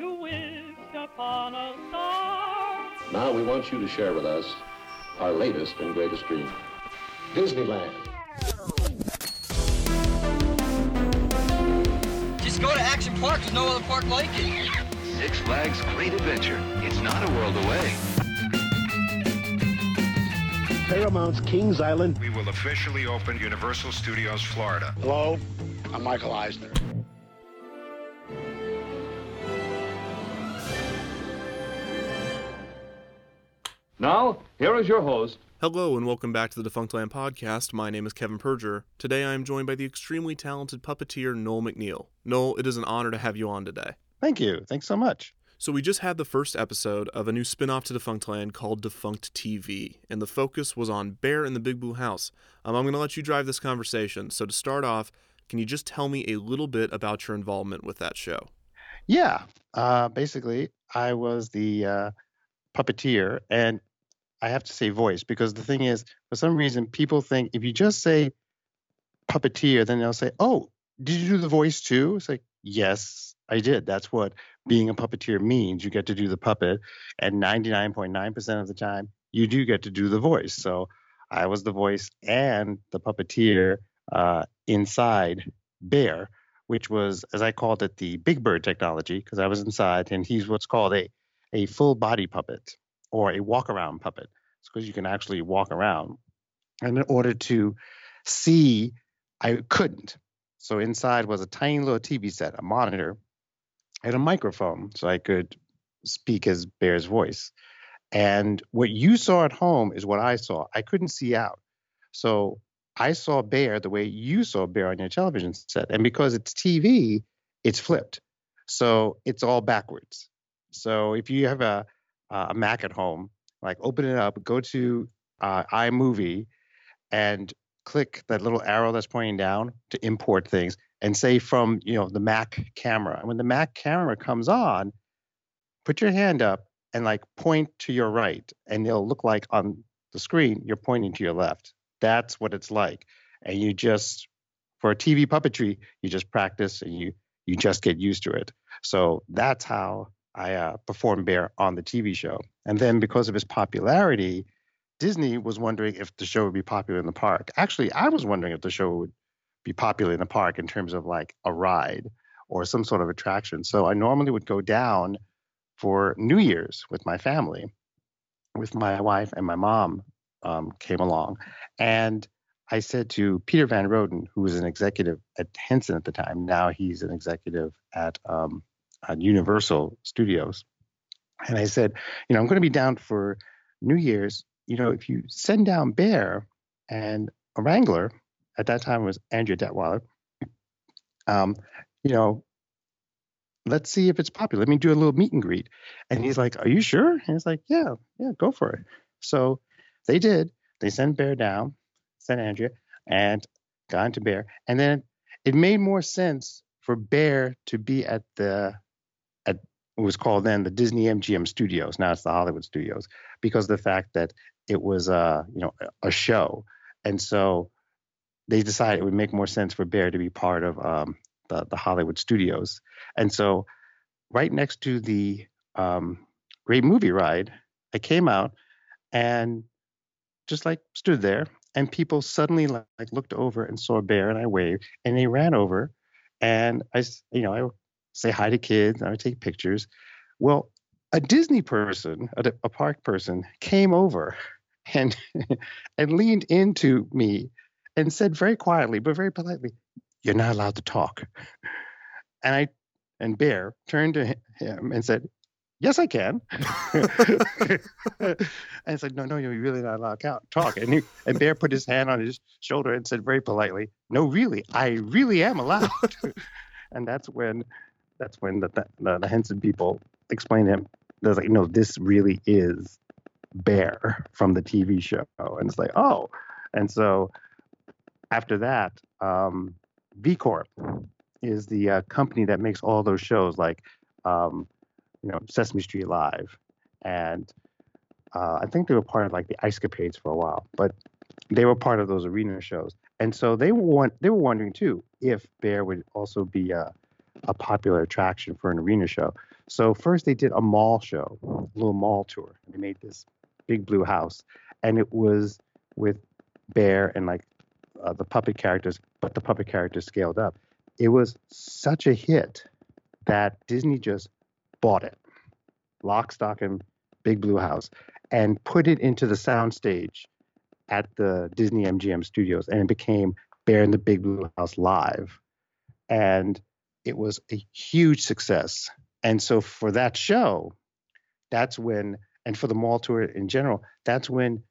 you wish upon a star. Now we want you to share with us our latest and greatest dream. Disneyland. Just go to Action Park. There's no other park like it. Six Flags Great Adventure. It's not a world away. Paramount's Kings Island. We will officially open Universal Studios Florida. Hello, I'm Michael Eisner. Now, here is your host. Hello and welcome back to the Defunctland podcast. My name is Kevin Perjurer. Today I am joined by the extremely talented puppeteer Noel MacNeal. Noel, it is an honor to have you on today. Thank you. Thanks so much. So we just had the first episode of a new spin-off to Defunctland called Defunct TV, and the focus was on Bear in the Big Blue House. Um, I'm going to let you drive this conversation. So to start off, can you just tell me a little bit about your involvement with that show? Yeah. Uh, basically, I was the uh, puppeteer, and I have to say voice because the thing is, for some reason, people think if you just say puppeteer, then they'll say, "Oh, did you do the voice too?" It's like, yes, I did. That's what being a puppeteer means. You get to do the puppet, and 99.9% of the time, you do get to do the voice. So I was the voice and the puppeteer uh, inside Bear, which was, as I called it, the Big Bird technology, because I was inside, and he's what's called a a full body puppet or a walk around puppet. It's because you can actually walk around. And in order to see, I couldn't. So inside was a tiny little TV set, a monitor, and a microphone, so I could speak as Bear's voice. And what you saw at home is what I saw. I couldn't see out. So I saw Bear the way you saw Bear on your television set. And because it's TV, it's flipped. So it's all backwards. So if you have a uh, a Mac at home, like open it up, go to uh, iMovie, and click that little arrow that's pointing down to import things, and say from you know the Mac camera. And when the Mac camera comes on, put your hand up and like point to your right, and it'll look like on the screen you're pointing to your left. That's what it's like, and you just for a TV puppetry, you just practice and you you just get used to it. So that's how I uh, performed Bear on the TV show. And then because of his popularity, Disney was wondering if the show would be popular in the park. Actually, I was wondering if the show would be popular in the park in terms of like a ride or some sort of attraction. So I normally would go down for New Year's with my family, with my wife and my mom um, came along. And I said to Peter Van Roden, who was an executive at Henson at the time, now he's an executive at um, at Universal Studios. And I said, you know, I'm going to be down for New Year's. You know, if you send down Bear and a Wrangler, at that time was Andrea Detweiler, um, you know, let's see if it's popular. Let me do a little meet and greet. And he's like, Are you sure? And he's like, Yeah, yeah, go for it. So they did. They sent Bear down, sent Andrea, and got into Bear. And then it made more sense for Bear to be at the it was called then the Disney MGM Studios. Now it's the Hollywood Studios because of the fact that it was uh, you know a show, and so they decided it would make more sense for Bear to be part of um, the the Hollywood Studios. And so right next to the um, Great Movie Ride, I came out and just like stood there, and people suddenly like looked over and saw Bear, and I waved, and they ran over, and I you know I say hi to kids, I would take pictures. Well, a Disney person, a, a park person, came over and and leaned into me and said very quietly but very politely, "You're not allowed to talk." And I and Bear turned to him and said, "Yes, I can." and I said, "No, no, you're really not allowed to talk." And he, and Bear put his hand on his shoulder and said very politely, "No, really, I really am allowed." and that's when that's when the, the, the Henson people explained to him, they're like, no, this really is Bear from the TV show. And it's like, oh. And so after that, um, VEE Corp is the uh, company that makes all those shows like, um, you know, Sesame Street Live. And uh, I think they were part of like the Ice Capades for a while, but they were part of those arena shows. And so they were, they were wondering too if Bear would also be uh, a popular attraction for an arena show. So first they did a mall show, a little mall tour. They made this big blue house, and it was with Bear and like uh, the puppet characters, but the puppet characters scaled up. It was such a hit that Disney just bought it, lock, stock, and big blue house, and put it into the soundstage at the Disney MGM studios, and it became Bear in the Big Blue House live. And it was a huge success. And so for that show, that's when, and for the mall tour in general, that's when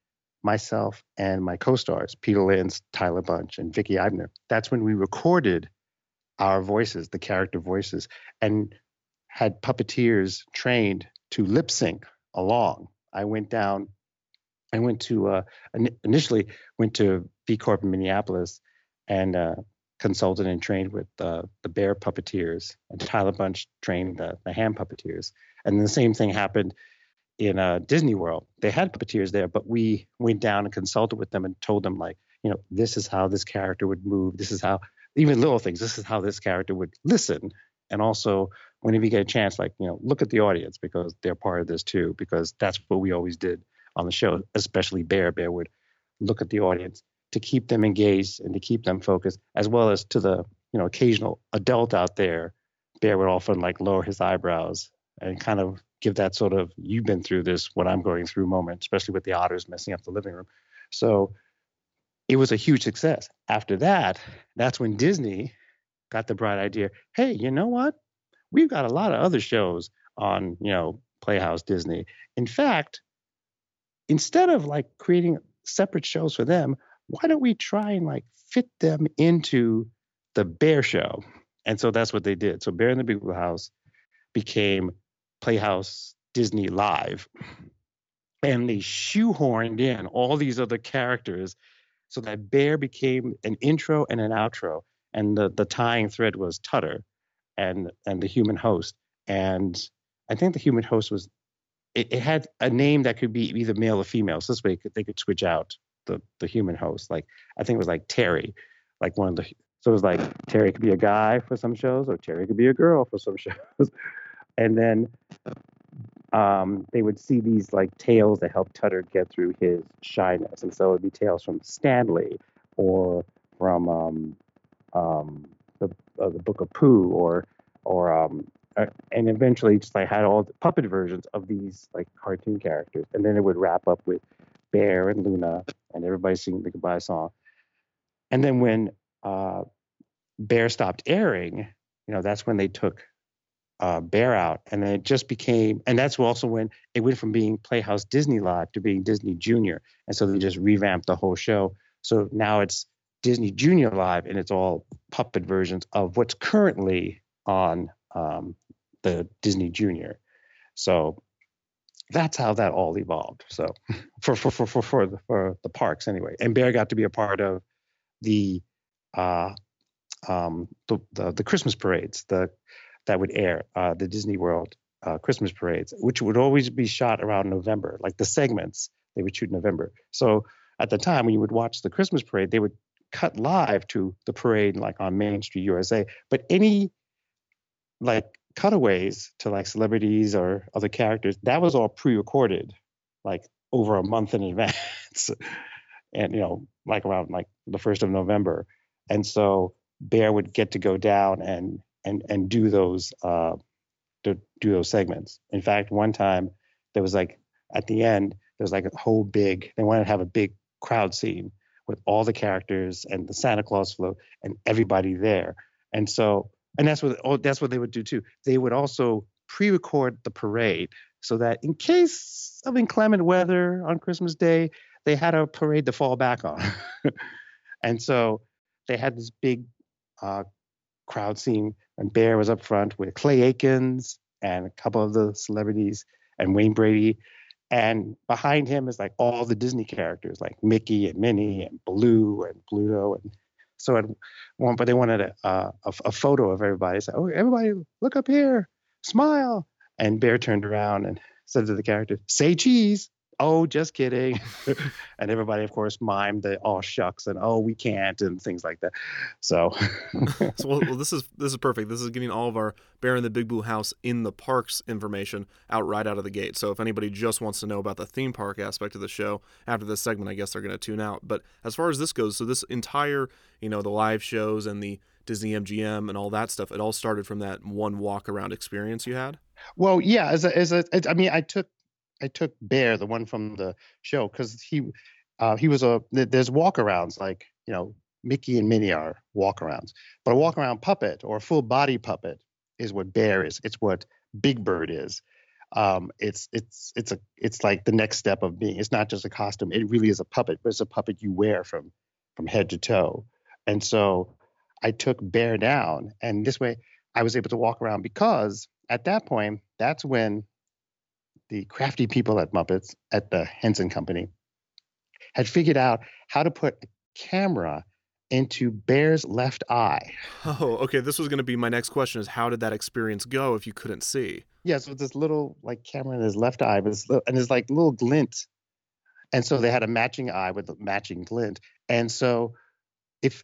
myself and my co-stars, Peter Linz, Tyler Bunch, and Vicki Eibner, that's when we recorded our voices, the character voices, and had puppeteers trained to lip sync along. I went down, I went to uh, initially went to VEE Corp in Minneapolis and uh, consulted and trained with uh, the bear puppeteers, and Tyler Bunch trained the, the ham puppeteers. And the same thing happened in uh, Disney World. They had puppeteers there, but we went down and consulted with them and told them like, you know, this is how this character would move. This is how even little things. This is how this character would listen. And also, whenever you get a chance, like you know, look at the audience because they're part of this too. Because that's what we always did on the show, especially Bear. Bear would look at the audience to keep them engaged and to keep them focused, as well as to the you know occasional adult out there. Bear would often like lower his eyebrows and kind of give that sort of "you've been through this, what I'm going through" moment, especially with the otters messing up the living room. So it was a huge success. After that, that's when Disney got the bright idea. Hey, you know what? We've got a lot of other shows on you know Playhouse Disney. In fact, instead of like creating separate shows for them, why don't we try and like fit them into the Bear Show? And so that's what they did. So Bear in the Big Blue House became Playhouse Disney Live. And they shoehorned in all these other characters so that Bear became an intro and an outro. And the, the tying thread was Tutter and and the human host. And I think the human host was it, it had a name that could be either male or female. So this way they could switch out the the human host. Like I think it was like Terry, like one of the. So it was like Terry could be a guy for some shows, or Terry could be a girl for some shows, and then um, they would see these like tales that help Tutter get through his shyness, and so it would be tales from Stanley or from um, um, the uh, the Book of Pooh or or um, uh, and eventually just like had all the puppet versions of these like cartoon characters, and then it would wrap up with Bear and Luna, and everybody singing the goodbye song. And then when uh, Bear stopped airing, you know, that's when they took uh, Bear out, and then it just became, and that's also when it went from being Playhouse Disney Live to being Disney Junior, and so they just revamped the whole show. So now it's Disney Junior Live, and it's all puppet versions of what's currently on um, the Disney Junior. So that's how that all evolved. So for for for for for the, for the parks anyway, and Bear got to be a part of the uh um the the, the Christmas parades the that would air uh, the Disney World uh, Christmas parades, which would always be shot around November, like the segments they would shoot in November. So at the time when you would watch the Christmas parade, they would cut live to the parade like on Main Street USA, but any like cutaways to like celebrities or other characters, that was all pre-recorded, like over a month in advance, and you know, like around like the first of November, and so Bear would get to go down and and and do those uh, to do those segments. In fact, one time there was like at the end there was like a whole big they wanted to have a big crowd scene with all the characters and the Santa Claus float and everybody there, and so and that's what oh, that's what they would do too. They would also pre-record the parade so that in case of inclement weather on Christmas Day, they had a parade to fall back on. and so they had this big uh, crowd scene, and Bear was up front with Clay Aikens and a couple of the celebrities and Wayne Brady. And behind him is like all the Disney characters like Mickey and Minnie and Blue and Pluto and so at one, but they wanted a, a, a photo of everybody. So, oh, everybody, look up here, smile. And Bear turned around and said to the character, "Say cheese." Oh, just kidding. and everybody, of course, mimed the oh shucks and oh we can't and things like that. So, so well, well, this is this is perfect. This is getting all of our Bear in the Big Blue House in the parks information out right out of the gate. So if anybody just wants to know about the theme park aspect of the show after this segment, I guess they're going to tune out. But as far as this goes, so this entire you know the live shows and the Disney MGM and all that stuff, it all started from that one walk around experience you had. Well, yeah, as a, as a, I mean, I took I took Bear, the one from the show, because he uh, he was a there's walkarounds like you know Mickey and Minnie are walkarounds, but a walkaround puppet or a full body puppet is what Bear is. It's what Big Bird is. Um, it's it's it's a it's like the next step of being. It's not just a costume. It really is a puppet, but it's a puppet you wear from from head to toe. And so I took Bear down, and this way I was able to walk around because at that point, that's when the crafty people at Muppets at the Henson Company had figured out how to put a camera into Bear's left eye. Oh, okay. This was going to be my next question: is how did that experience go if you couldn't see? Yeah, so this little like camera in his left eye, but it's, and it's like little glint, and so they had a matching eye with a matching glint, and so if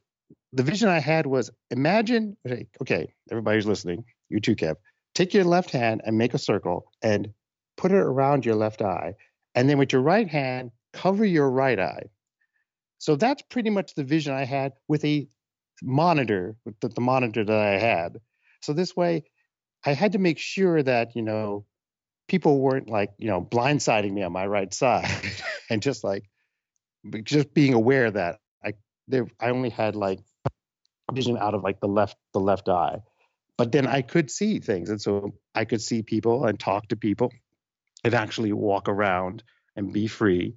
the vision I had was imagine, okay, everybody's listening, you too, Kev. Take your left hand and make a circle and put it around your left eye. And then with your right hand, cover your right eye. So that's pretty much the vision I had with a monitor, with the, the monitor that I had. So this way, I had to make sure that, you know, people weren't like, you know, blindsiding me on my right side and just like, just being aware that I, I only had like vision out of like the left, the left eye. But then I could see things. And so I could see people and talk to people and actually walk around and be free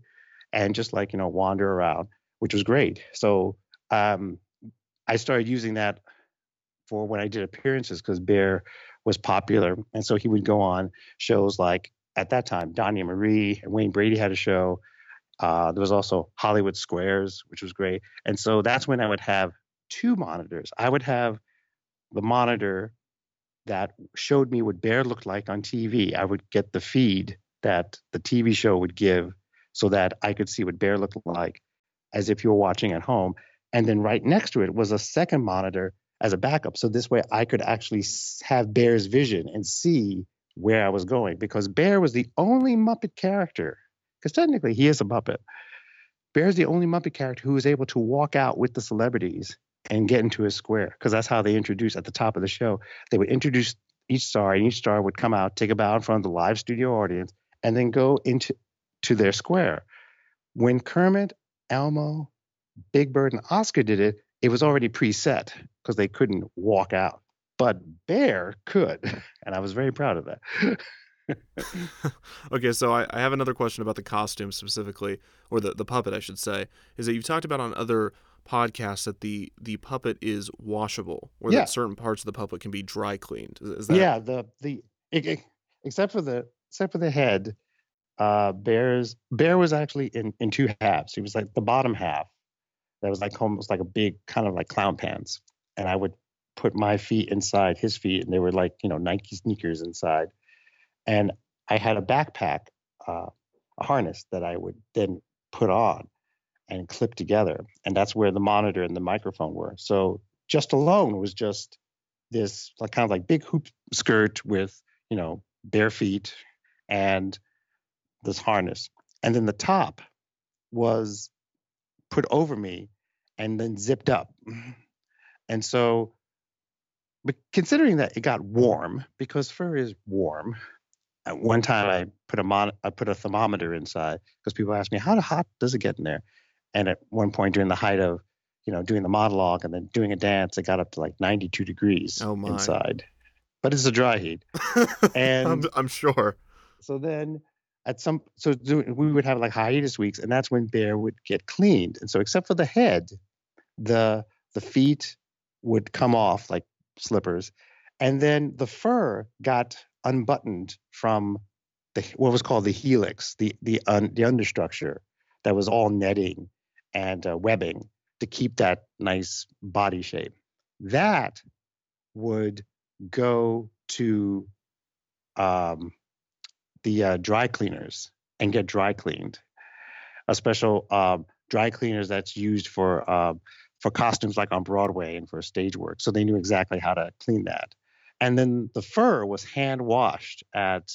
and just like you know wander around which was great. So um, i started using that for when i did appearances because bear was popular. And so he would go on shows like at that time donny marie and wayne brady had a show. Uh, there was also hollywood squares which was great. And so that's when i would have two monitors. I would have the monitor that showed me what Bear looked like on TV. I would get the feed that the TV show would give so that I could see what Bear looked like as if you were watching at home. And then right next to it was a second monitor as a backup. So this way I could actually have Bear's vision and see where I was going because Bear was the only Muppet character, because technically he is a Muppet. Bear's the only Muppet character who was able to walk out with the celebrities and get into a square because that's how they introduced at the top of the show. They would introduce each star, and each star would come out, take a bow in front of the live studio audience, and then go into to their square. When Kermit, Elmo, Big Bird, and Oscar did it, it was already preset because they couldn't walk out. But Bear could, and I was very proud of that. okay, so I, I, have another question about the costume specifically, or the, the puppet, I should say. Is that you've talked about on other podcast that the the puppet is washable, or yeah. that certain parts of the puppet can be dry cleaned. Is, that yeah? The the except for the except for the head, uh, Bear's Bear was actually in in two halves. He was like the bottom half that was like almost like a big kind of like clown pants, and I would put my feet inside his feet, and they were like you know Nike sneakers inside, and I had a backpack, uh, a harness that I would then put on and clipped together. And that's where the monitor and the microphone were. So just alone was just this like kind of like big hoop skirt with, you know, bare feet and this harness. And then the top was put over me and then zipped up. And so but considering that it got warm because fur is warm. At one time I put a mon- I put a thermometer inside because people ask me how hot does it get in there? And at one point during the height of, you know, doing the monologue and then doing a dance, it got up to like 92 degrees oh inside. But it's a dry heat. And I'm, I'm sure. So then at some so we would have like hiatus weeks and that's when bear would get cleaned and so except for the head the the feet would come off like slippers and then the fur got unbuttoned from the what was called the helix the the un, the understructure that was all netting and uh, webbing to keep that nice body shape. That would go to um, the uh, dry cleaners and get dry cleaned. A special um, dry cleaners that's used for um, for costumes like on Broadway and for stage work. So they knew exactly how to clean that. And then the fur was hand washed at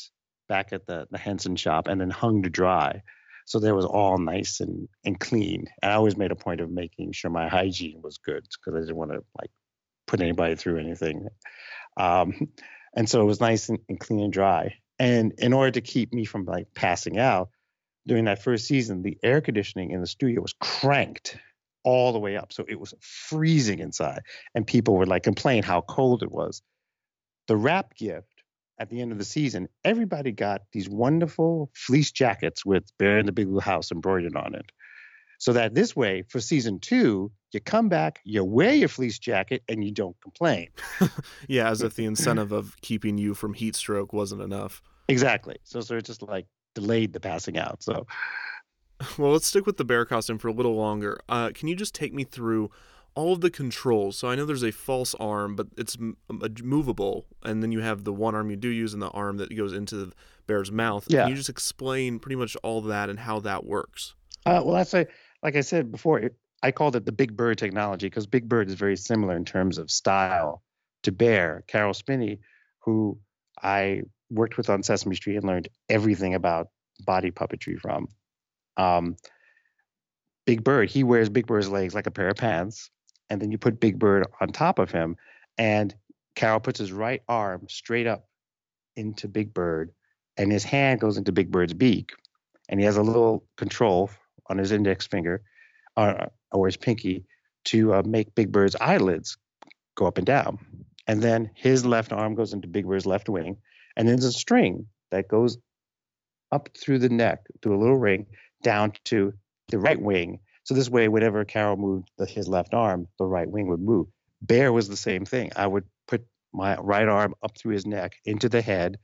back at the, the Henson shop and then hung to dry. So there was all nice and, and clean. And I always made a point of making sure my hygiene was good because I didn't want to like put anybody through anything. Um, and so it was nice and, and clean and dry. And in order to keep me from like passing out during that first season, the air conditioning in the studio was cranked all the way up. So it was freezing inside. And people would like complain how cold it was. The wrap gift at the end of the season, everybody got these wonderful fleece jackets with Bear in the Big Blue House embroidered on it. So that this way, for season two, you come back, you wear your fleece jacket, and you don't complain. yeah, as if the incentive of keeping you from heat stroke wasn't enough. Exactly. So, so it just like delayed the passing out. So, well, let's stick with the bear costume for a little longer. Uh, can you just take me through all of the controls? So I know there's a false arm, but it's movable, and then you have the one arm you do use and the arm that goes into the bear's mouth. Yeah. Can you just explain pretty much all that and how that works? Uh, well, that's a, like I said before, it, I called it the Big Bird technology because Big Bird is very similar in terms of style to Bear. Caroll Spinney, who I worked with on Sesame Street and learned everything about body puppetry from. Um, Big Bird, he wears Big Bird's legs like a pair of pants, and then you put Big Bird on top of him, and Caroll puts his right arm straight up into Big Bird, and his hand goes into Big Bird's beak, and he has a little control on his index finger uh, or his pinky to uh, make Big Bird's eyelids go up and down. And then his left arm goes into Big Bird's left wing, and then there's a string that goes up through the neck through a little ring down to the right wing. So this way, whenever Caroll moved the, his left arm, the right wing would move. Bear was the same thing. I would put my right arm up through his neck into the head,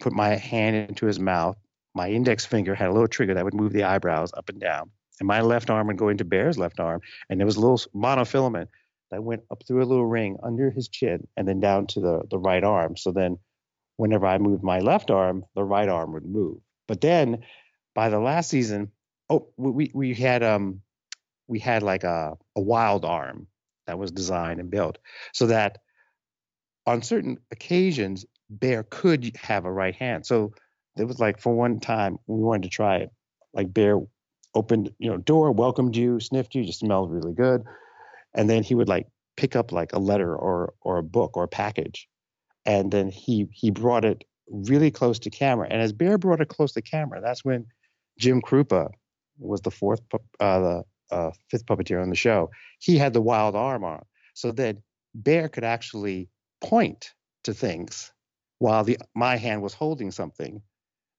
put my hand into his mouth. My index finger had a little trigger that would move the eyebrows up and down. And my left arm would go into Bear's left arm. And there was a little monofilament that went up through a little ring under his chin and then down to the, the right arm. So then whenever I moved my left arm, the right arm would move. But then by the last season, oh, we we had um we had like a a wild arm that was designed and built so that on certain occasions Bear could have a right hand. So it was like for one time we wanted to try it. Like Bear opened, you know, door, welcomed you, sniffed you, just smelled really good, and then he would like pick up like a letter or or a book or a package, and then he he brought it really close to camera. And as Bear brought it close to camera, that's when Jim Kroupa was the fourth, uh, the uh, fifth puppeteer on the show. He had the wild arm on, so that Bear could actually point to things while the my hand was holding something,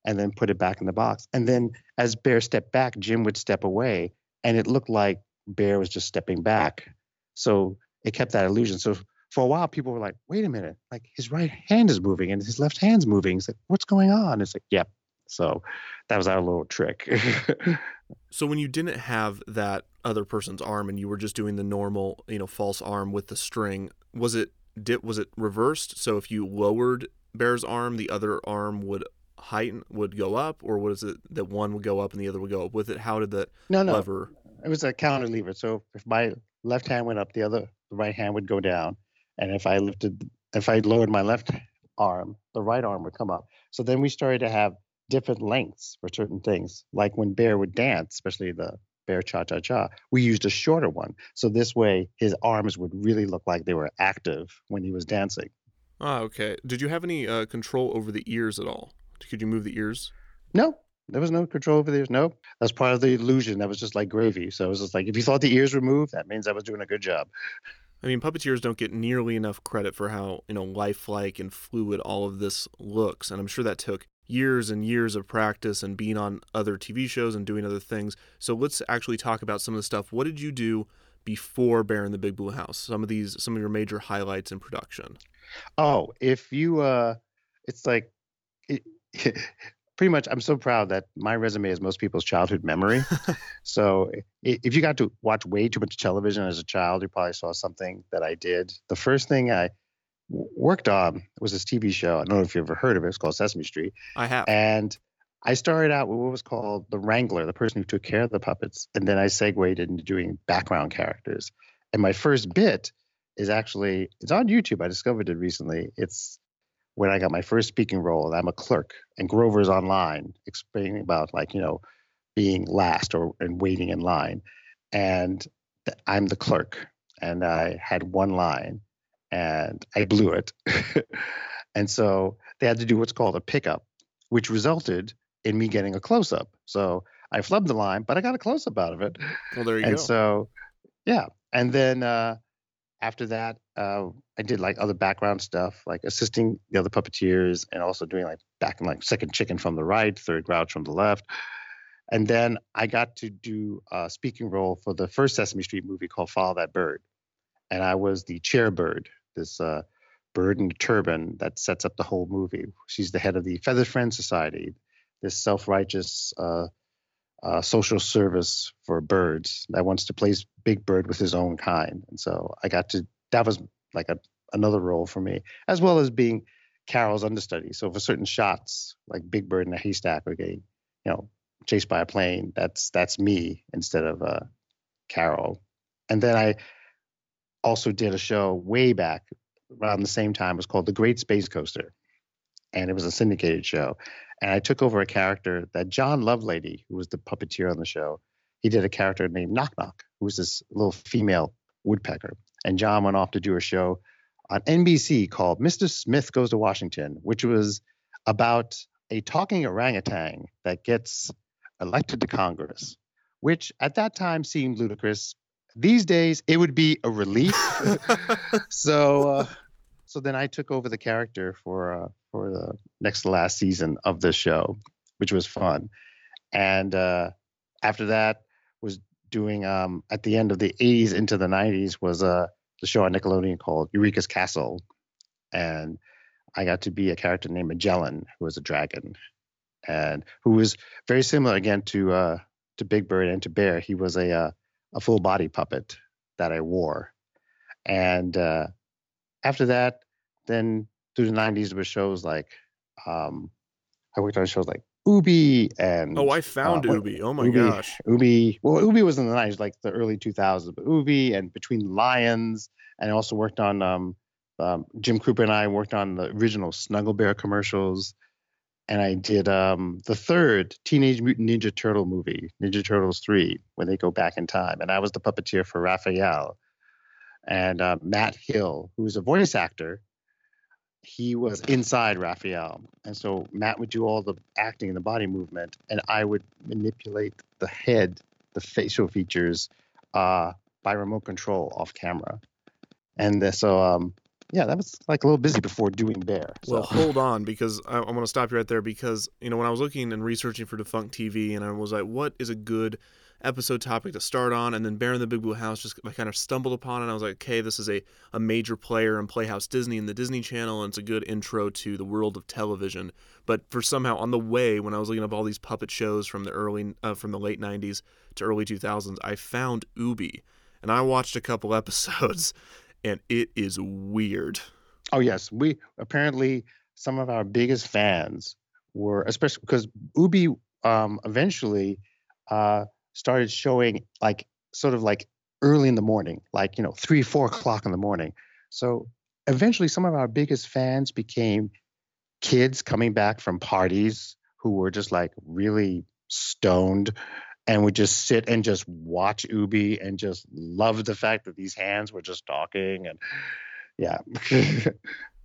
and then put it back in the box. And then as Bear stepped back, Jim would step away, and it looked like Bear was just stepping back. So it kept that illusion. So for a while, people were like, "Wait a minute! Like his right hand is moving and his left hand's moving." It's like, "What's going on?" It's like, "Yep." So that was our little trick. so when you didn't have that other person's arm and you were just doing the normal, you know, false arm with the string, was it did was it reversed? So if you lowered Bear's arm, the other arm would heighten would go up, or was it that one would go up and the other would go up with it? How did that no no lever? It was a counter lever. So if my left hand went up, the other the right hand would go down, and if I lifted if I lowered my left arm, the right arm would come up. So then we started to have different lengths for certain things. Like when Bear would dance, especially the Bear Cha Cha Cha, we used a shorter one. So this way his arms would really look like they were active when he was dancing. Ah, okay. Did you have any uh, control over the ears at all? Could you move the ears? No, there was no control over the ears. No, that's part of the illusion. That was just like gravy. So it was just like if you thought the ears were moved, that means I was doing a good job. I mean, puppeteers don't get nearly enough credit for how you know lifelike and fluid all of this looks, and I'm sure that took years and years of practice and being on other TV shows and doing other things. So let's actually talk about some of the stuff. What did you do before Bear in the Big Blue House? Some of these, some of your major highlights in production. Oh, if you, uh, it's like, it, pretty much. I'm so proud that my resume is most people's childhood memory. so if you got to watch way too much television as a child, you probably saw something that I did. The first thing I worked on was this TV show. I don't know if you ever heard of it. It's called Sesame Street. I have. And I started out with what was called the wrangler, the person who took care of the puppets, and then I segued into doing background characters. And my first bit is actually it's on YouTube. I discovered it recently. It's when I got my first speaking role, and I'm a clerk, and Grover's online explaining about like you know being last or and waiting in line, and I'm the clerk, and I had one line, and I blew it, and so they had to do what's called a pickup, which resulted in me getting a close up. So I flubbed the line, but I got a close up out of it. Well, there you and go. And so, yeah. And then uh, after that, uh, I did like other background stuff, like assisting the other puppeteers and also doing like back and like second chicken from the right, third grouch from the left. And then I got to do a speaking role for the first Sesame Street movie called Follow That Bird. And I was the chair bird, this uh, bird in a turban that sets up the whole movie. She's the head of the Feather Friend Society, this self righteous uh, uh, social service for birds that wants to place Big Bird with his own kind. And so I got to, that was like a, another role for me, as well as being Caroll's understudy. So for certain shots, like Big Bird in a haystack or getting, you know, chased by a plane, that's that's me instead of uh, Caroll. And then I also did a show way back around the same time. It was called The Great Space Coaster, and it was a syndicated show. And I took over a character that John Lovelady, who was the puppeteer on the show, he did a character named Knock Knock, who was this little female woodpecker. And John went off to do a show on NBC called Mr. Smith Goes to Washington, which was about a talking orangutan that gets elected to Congress, which at that time seemed ludicrous. These days, it would be a relief. so, uh, so then I took over the character for uh, for the next to last season of the show, which was fun. And uh, after that, was doing um, at the end of the 80s into the 90s was uh, the show on Nickelodeon called Eureeka's Castle, and I got to be a character named Magellan, who was a dragon, and who was very similar again to uh, to Big Bird and to Bear. He was a uh, a full body puppet that I wore, and uh, after that, then through the '90s, there were shows like um, I worked on shows like Oobi and Oh, I found uh, Oobi. Oh my Oobi, gosh. Oobi. Well, Oobi was in the '90s, like the early 2000s, but Oobi and Between Lions, and I also worked on um, um, Jim Cooper and I worked on the original Snuggle Bear commercials, and I did um, the third Teenage Mutant Ninja Turtle movie, Ninja Turtles 3, when they go back in time, and I was the puppeteer for Raphael, and uh, Matt Hill, who was a voice actor. He was inside Raphael, and so Matt would do all the acting and the body movement, and I would manipulate the head, the facial features, uh, by remote control off camera. And so, um, yeah, that was like a little busy before doing Bear. So. Well, hold on because I, I want to stop you right there because you know when I was looking and researching for Defunct TV and I was like, what is a good episode topic to start on? And then Bear in the Big Blue House just I kind of stumbled upon it. And I was like, okay, this is a a major player in Playhouse Disney and the Disney Channel, and it's a good intro to the world of television. But for somehow on the way when I was looking up all these puppet shows from the early uh, from the late '90s to early 2000s, I found Oobi, and I watched a couple episodes, and it is weird. Oh yes, we apparently some of our biggest fans were especially because Oobi um, eventually uh, started showing like sort of like early in the morning, like you know three four o'clock in the morning. So eventually, some of our biggest fans became kids coming back from parties who were just like really stoned and would just sit and just watch Oobi and just love the fact that these hands were just talking and yeah.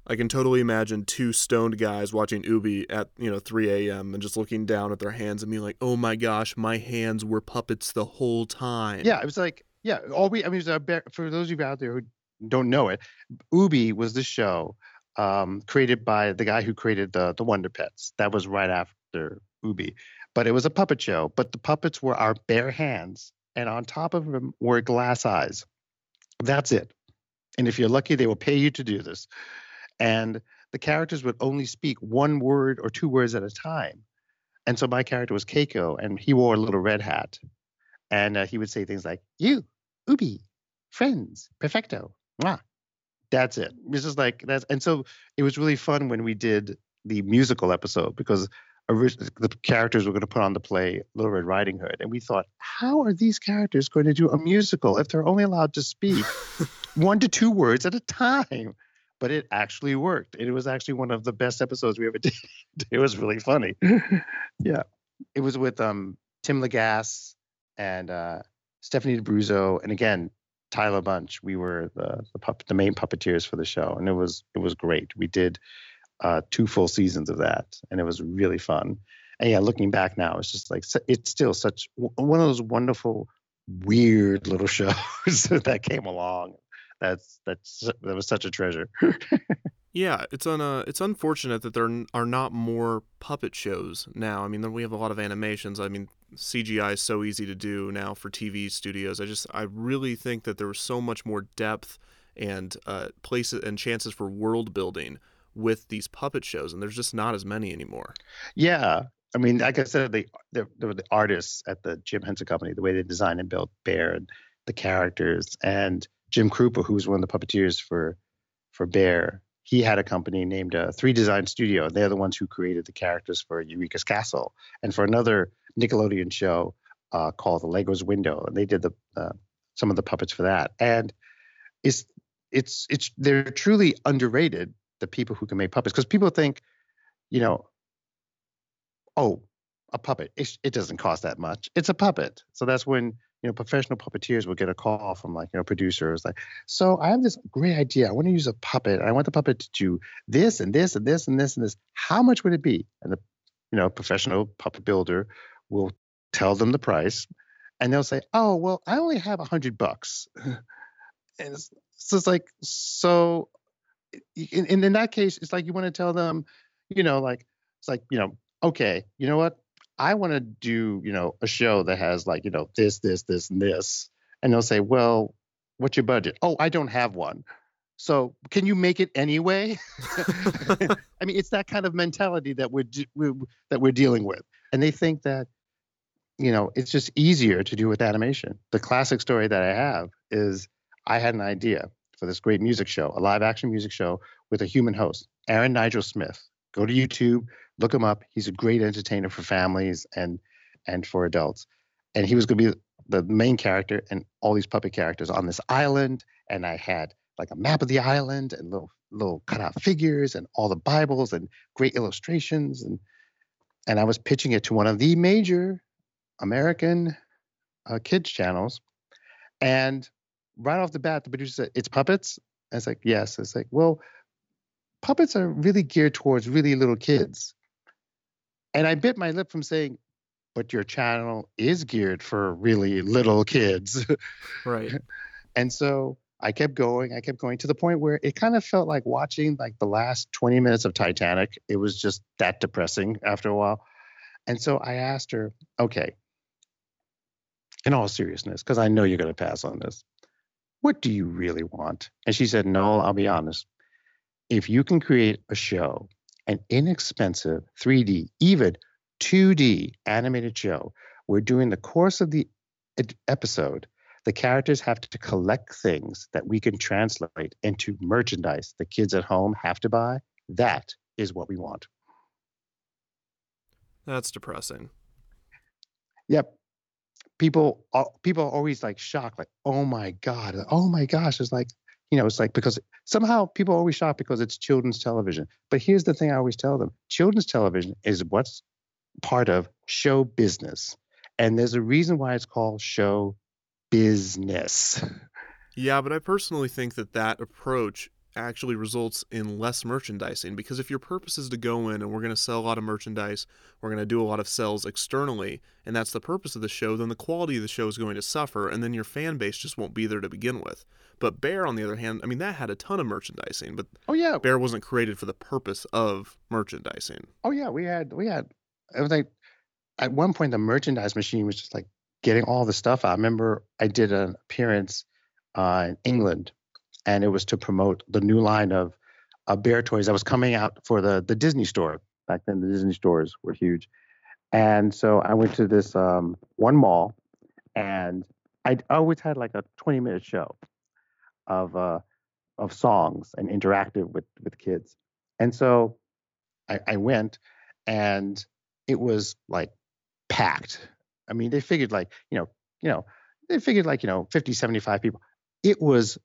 I can totally imagine two stoned guys watching Oobi at you know 3 a.m. and just looking down at their hands and being like, "Oh my gosh, my hands were puppets the whole time." yeah, it was like yeah. All we I mean, a, for those of you out there who don't know it, Oobi was the show um, created by the guy who created the the Wonder Pets. That was right after Oobi, but it was a puppet show. But the puppets were our bare hands, and on top of them were glass eyes. That's it. And if you're lucky, they will pay you to do this. And the characters would only speak one word or two words at a time. And so my character was Kako, and he wore a little red hat. And uh, he would say things like, You, Oobi, friends, perfecto, mwah. That's it. It's just like that's, and so it was really fun when we did the musical episode because the characters were going to put on the play Little Red Riding Hood, and we thought, how are these characters going to do a musical if they're only allowed to speak one to two words at a time? But it actually worked. It was actually one of the best episodes we ever did. It was really funny. yeah, it was with um Tim Lagasse and uh, Stephanie D'Abruzzo, and again Tyler Bunch. We were the the, pup, the main puppeteers for the show, and it was it was great. We did uh, two full seasons of that, and it was really fun. And yeah, looking back now, it's just like it's still such one of those wonderful, weird little shows that came along. That's that's that was such a treasure. Yeah, it's un uh, it's unfortunate that there are not more puppet shows now. I mean, we have a lot of animations. I mean, CGI is so easy to do now for TV studios. I just I really think that there was so much more depth and uh, places and chances for world building with these puppet shows, and there's just not as many anymore. Yeah, I mean, like I said, they they were the artists at the Jim Henson Company. The way they designed and built Bear and the characters, and Jim Kroupa, who was one of the puppeteers for for Bear, he had a company named uh, Three Design Studio. They're the ones who created the characters for Eureeka's Castle and for another Nickelodeon show uh, called Allegra's Window. And they did the uh, some of the puppets for that. And it's it's it's they're truly underrated. The people who can make puppets because people think, you know, oh, a puppet. It, it doesn't cost that much. It's a puppet. So that's when you know professional puppeteers will get a call from like you know producers like, so I have this great idea. I want to use a puppet. I want the puppet to do this and this and this and this and this. How much would it be? And the you know professional puppet builder will tell them the price, and they'll say, oh well, I only have a hundred bucks. and it's, so it's like so. In, in that case, it's like you want to tell them, you know, like it's like you know, okay, you know what? I want to do, you know, a show that has like, you know, this, this, this, and this. And they'll say, well, what's your budget? Oh, I don't have one. So can you make it anyway? I mean, it's that kind of mentality that we're that we're dealing with, and they think that, you know, it's just easier to do with animation. The classic story that I have is I had an idea for this great music show, a live action music show with a human host, Aaron Nigel Smith. Go to YouTube, look him up. He's a great entertainer for families and and for adults. And he was going to be the main character and all these puppet characters on this island. And I had like a map of the island and little little cutout figures and all the Bibles and great illustrations and and I was pitching it to one of the major American uh, kids channels. And right off the bat, the producer said, "It's puppets." I was like, "Yes." It's like, well, puppets are really geared towards really little kids. And I bit my lip from saying, but your channel is geared for really little kids. Right. and so I kept going, I kept going to the point where it kind of felt like watching like the last 20 minutes of Titanic. It was just that depressing after a while. And so I asked her, okay, in all seriousness, because I know you're going to pass on this, what do you really want? And she said, no, I'll be honest. If you can create a show an inexpensive 3D, even 2D animated show where during the course of the episode, the characters have to collect things that we can translate into merchandise the kids at home have to buy. That is what we want. That's depressing. Yep. People, people are always like shocked, like, "Oh my god, uh, oh my gosh!" It's like, you know, it's like because somehow people are always shocked because it's children's television. But here's the thing I always tell them children's television is what's part of show business. And there's a reason why it's called show business. Yeah, but I personally think that that approach actually results in less merchandising because if your purpose is to go in and we're going to sell a lot of merchandise, we're going to do a lot of sales externally, and that's the purpose of the show, then the quality of the show is going to suffer and then your fan base just won't be there to begin with. But Bear, on the other hand, I mean, that had a ton of merchandising, but oh yeah, Bear wasn't created for the purpose of merchandising. Oh yeah, we had we had it was like at one point the merchandise machine was just like getting all the stuff out. I remember I did an appearance uh, in England and it was to promote the new line of uh, bear toys that was coming out for the the Disney store. Back then, the Disney stores were huge, and so I went to this um, one mall, and I always had like a 20 minute show of uh, of songs and interactive with with kids, and so I, I went, and it was like packed. I mean, they figured like, you know, you know, they figured like, you know, 50, 75 people. It was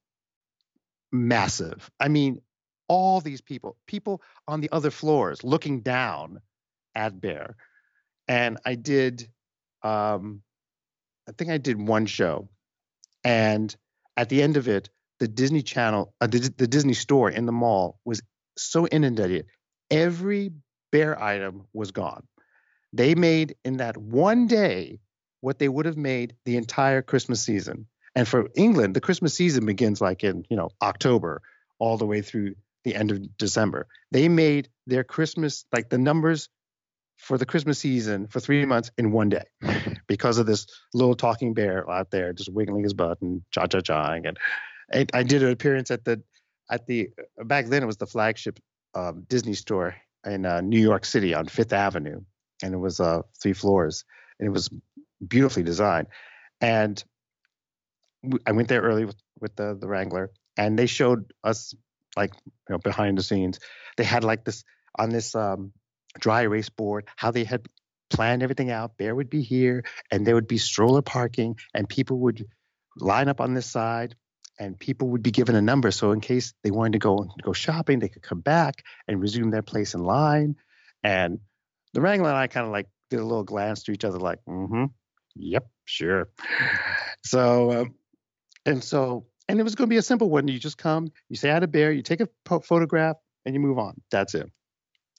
massive. I mean, all these people, people on the other floors looking down at Bear. And I did, um, I think I did one show. And at the end of it, the Disney Channel, uh, the, the Disney store in the mall was so inundated. Every Bear item was gone. They made in that one day what they would have made the entire Christmas season. And for England, the Christmas season begins like in, you know, October all the way through the end of December. They made their Christmas, like the numbers for the Christmas season for three months in one day because of this little talking bear out there just wiggling his butt and cha cha chaing. And I, I did an appearance at the, at the, back then it was the flagship um, Disney store in uh, New York City on Fifth Avenue. And it was uh, three floors and it was beautifully designed. And I went there early with, with the, the Wrangler and they showed us like you know behind the scenes. They had like this on this um, dry erase board how they had planned everything out. Bear would be here, and there would be stroller parking, and people would line up on this side, and people would be given a number. So in case they wanted to go go shopping, they could come back and resume their place in line. And the Wrangler and I kind of like did a little glance to each other, like, mm-hmm, yep, sure. So, um, and so and it was going to be a simple one. You just come, you say I had a bear, you take a po- photograph, and you move on. That's it.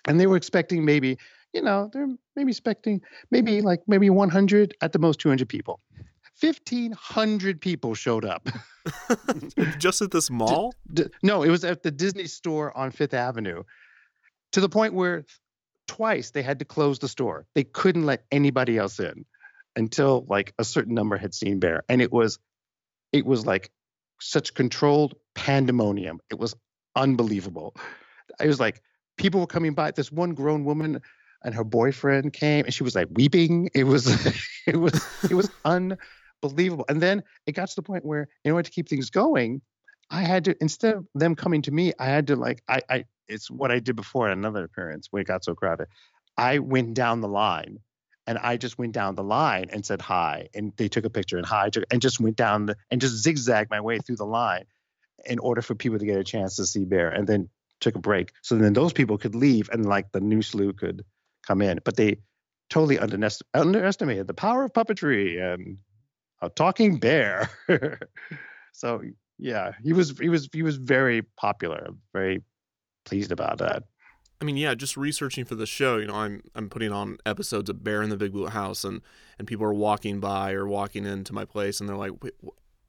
And they were expecting maybe, you know, they're maybe expecting maybe like maybe 100 at the most 200 people. 1500 people showed up. just at this mall? D- d- no, it was at the Disney store on Fifth Avenue to the point where twice they had to close the store. They couldn't let anybody else in until like a certain number had seen Bear. And it was, it was like such controlled pandemonium. It was unbelievable. It was like people were coming by. This one grown woman and her boyfriend came, and she was like weeping. It was, it was, it was unbelievable. And then it got to the point where, in order to keep things going, I had to instead of them coming to me, I had to like I, I it's what I did before at another appearance when it got so crowded. I went down the line and I just went down the line and said hi, and they took a picture and hi, and just went down the and just zigzagged my way through the line in order for people to get a chance to see Bear, and then took a break so then those people could leave and like the new slew could come in, but they totally underest- underestimated the power of puppetry and a talking bear. so yeah, he was he was he was very popular, very pleased about that. I mean, yeah, just researching for the show, you know, I'm I'm putting on episodes of Bear in the Big Blue House, and and people are walking by or walking into my place, and they're like, Wait,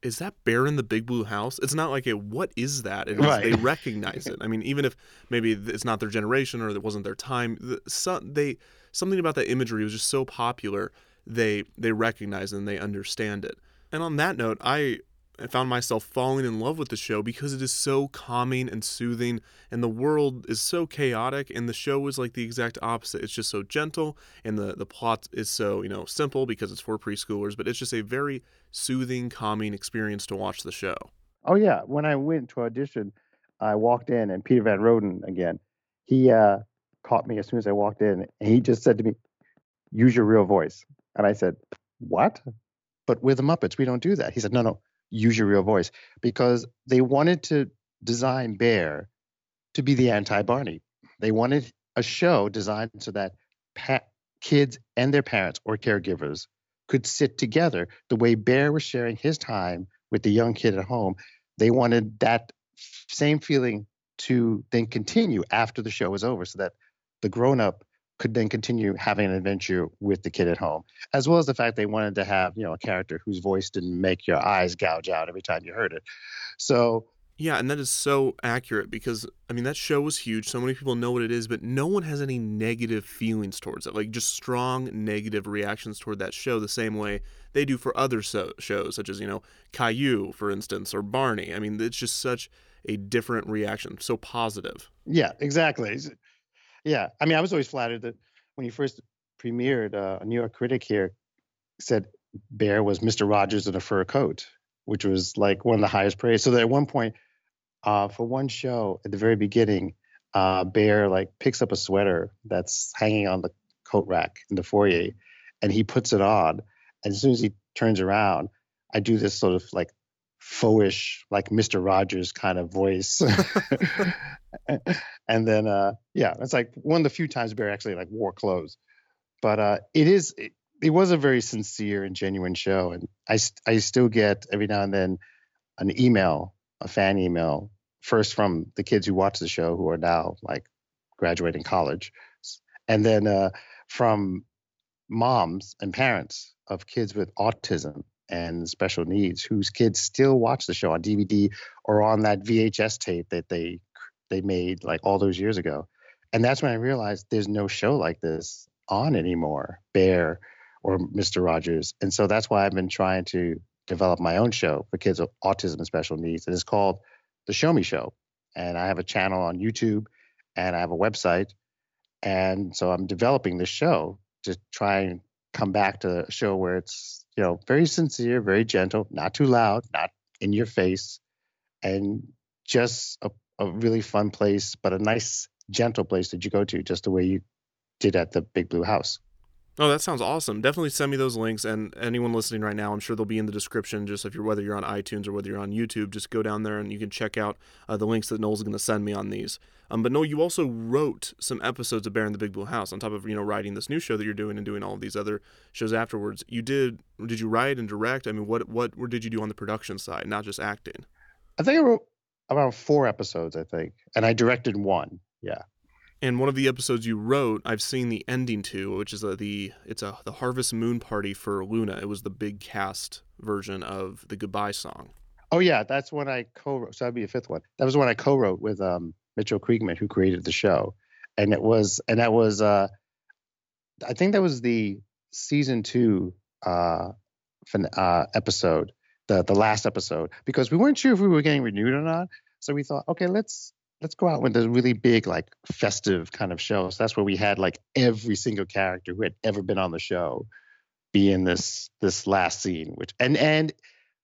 "Is that Bear in the Big Blue House?" It's not like a "What is that?" It is, Right. They recognize it. I mean, even if maybe it's not their generation or it wasn't their time, the, some, they something about that imagery was just so popular. They they recognize it and they understand it. And on that note, I I found myself falling in love with the show because it is so calming and soothing, and the world is so chaotic, and the show is like the exact opposite. It's just so gentle, and the, the plot is so, you know, simple because it's for preschoolers, but it's just a very soothing, calming experience to watch the show. Oh yeah, when I went to audition, I walked in and Peter Van Roden again. He uh, caught me as soon as I walked in, and he just said to me, "Use your real voice." And I said, "What?" But with the Muppets, we don't do that. He said, "No, no, use your real voice," because they wanted to design Bear to be the anti-Barney. They wanted a show designed so that pa- kids and their parents or caregivers could sit together the way Bear was sharing his time with the young kid at home. They wanted that same feeling to then continue after the show was over so that the grown up could then continue having an adventure with the kid at home, as well as the fact they wanted to have, you know, a character whose voice didn't make your eyes gouge out every time you heard it. So Yeah, and that is so accurate because I mean that show was huge. So many people know what it is, but no one has any negative feelings towards it. Like just strong negative reactions toward that show, the same way they do for other so- shows, such as you know Caillou, for instance, or Barney. I mean, it's just such a different reaction, so positive. Yeah, exactly. Yeah, I mean, I was always flattered that when you first premiered, uh, a New York critic here said Bear was Mr. Rogers in a fur coat, which was like one of the highest praise. So that at one point, uh, for one show at the very beginning, uh, Bear like picks up a sweater that's hanging on the coat rack in the foyer, and he puts it on. And as soon as he turns around, I do this sort of like foish, like Mr. Rogers kind of voice. and then, uh, yeah, it's like one of the few times Bear actually like wore clothes. But uh, it is, it, it was a very sincere and genuine show. And I, I still get every now and then an email, a fan email, first from the kids who watch the show who are now like graduating college, and then uh, from moms and parents of kids with autism and special needs whose kids still watch the show on DVD or on that VHS tape that they they made like all those years ago. And that's when I realized there's no show like this on anymore, Bear or Mr. Rogers. And so that's why I've been trying to develop my own show for kids with autism and special needs. And it's called The Show Me Show. And I have a channel on YouTube and I have a website. And so I'm developing this show to try and come back to a show where it's, you know, very sincere, very gentle, not too loud, not in your face, and just a, a really fun place, but a nice, gentle place that you go to, just the way you did at the Big Blue House. Oh, that sounds awesome. Definitely send me those links. And anyone listening right now, I'm sure they'll be in the description. Just if you're whether you're on iTunes or whether you're on YouTube, just go down there and you can check out uh, the links that Noel's going to send me on these. Um, but Noel, you also wrote some episodes of Bear in the Big Blue House on top of you know writing this new show that you're doing and doing all of these other shows afterwards. You did did you write and direct? I mean, what what what did you do on the production side, not just acting? I think I wrote about four episodes. I think, and I directed one. Yeah. And one of the episodes you wrote, I've seen the ending to, which is a, the it's a the Harvest Moon Party for Luna. It was the big cast version of the Goodbye song. Oh yeah, that's when I co-wrote. So that'd be a fifth one. That was when I co-wrote with um, Mitchell Kriegman, who created the show, and it was and that was uh, I think that was the season two uh, fin- uh, episode, the the last episode, because we weren't sure if we were getting renewed or not. So we thought, okay, let's let's go out with a really big like festive kind of show. So that's where we had like every single character who had ever been on the show be in this this last scene, which and and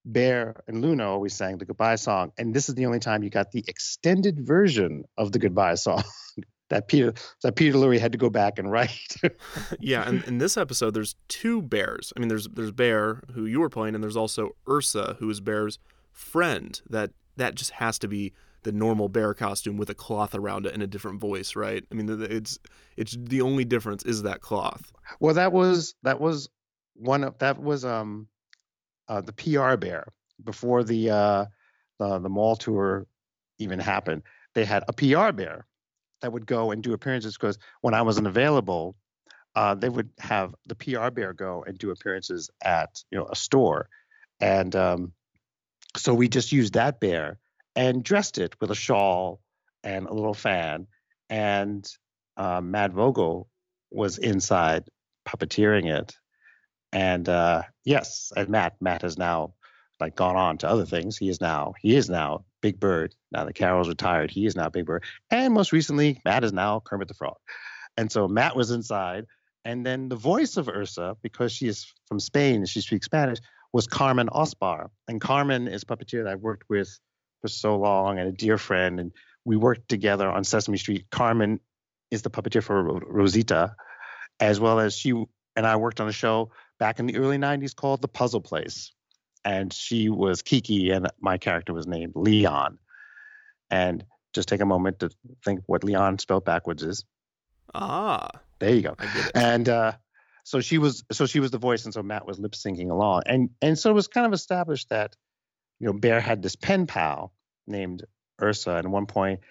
Bear and Luna always sang the goodbye song, and this is the only time you got the extended version of the goodbye song that Peter that Peter Lurye had to go back and write. yeah, and in this episode, there's two bears. I mean, there's there's Bear who you were playing, and there's also Ursa who is Bear's friend. That that just has to be the normal bear costume with a cloth around it and a different voice, right? I mean, it's it's the only difference is that cloth. Well, that was that was one of that was um uh, the PR bear before the uh the, the mall tour even happened. They had a PR bear that would go and do appearances because when I wasn't available, uh, they would have the PR bear go and do appearances at you know a store, and um, so we just used that bear and dressed it with a shawl and a little fan. And uh, Matt Vogel was inside puppeteering it. And uh, yes, and Matt, Matt has now like gone on to other things. He is now he is now Big Bird. Now that Caroll's retired, he is now Big Bird. And most recently, Matt is now Kermit the Frog. And so Matt was inside, and then the voice of Ursa, because she is from Spain and she speaks Spanish, was Carmen Osbahr. And Carmen is a puppeteer that I've worked with for so long and a dear friend. And we worked together on Sesame Street. Carmen is the puppeteer for Rosita, as well as she and I worked on a show back in the early 90s called The Puzzle Place. And she was Kiki, and my character was named Leon. And just take a moment to think what Leon spelled backwards is. Ah. There you go. And uh, so she was so she was the voice, and so Matt was lip syncing along. And and so it was kind of established that you know, Bear had this pen pal named Ursa. And at one point,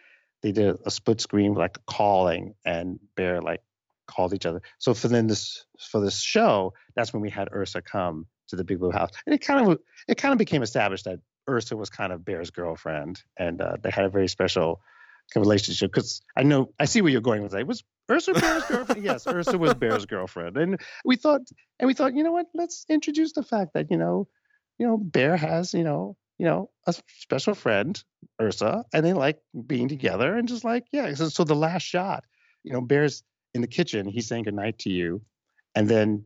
they did a split screen like calling, and Bear like called each other. So for then this for this show, that's when we had Ursa come to the Big Blue House, and it kind of it kind of became established that Ursa was kind of Bear's girlfriend, and uh, they had a very special kind of relationship. Because I know I see where you're going with that. Was Ursa Bear's girlfriend? yes, Ursa was Bear's girlfriend, and we thought and we thought, you know what? Let's introduce the fact that you know you know, Bear has, you know, you know, a special friend, Ursa, and they like being together and just like, yeah. So, so the last shot, you know, Bear's in the kitchen, he's saying goodnight to you, and then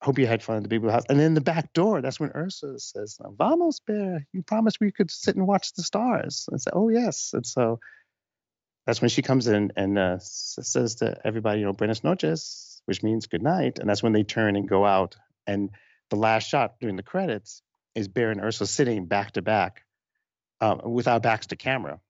hope you had fun at the Big Blue House. And then the back door, that's when Ursa says, Vamos, Bear, you promised we could sit and watch the stars. And say, oh, yes. And so that's when she comes in and uh, says to everybody, you know, Buenas noches, which means good night. And that's when they turn and go out. And the last shot during the credits is Bear and Ursula sitting back to back um, with our backs to camera,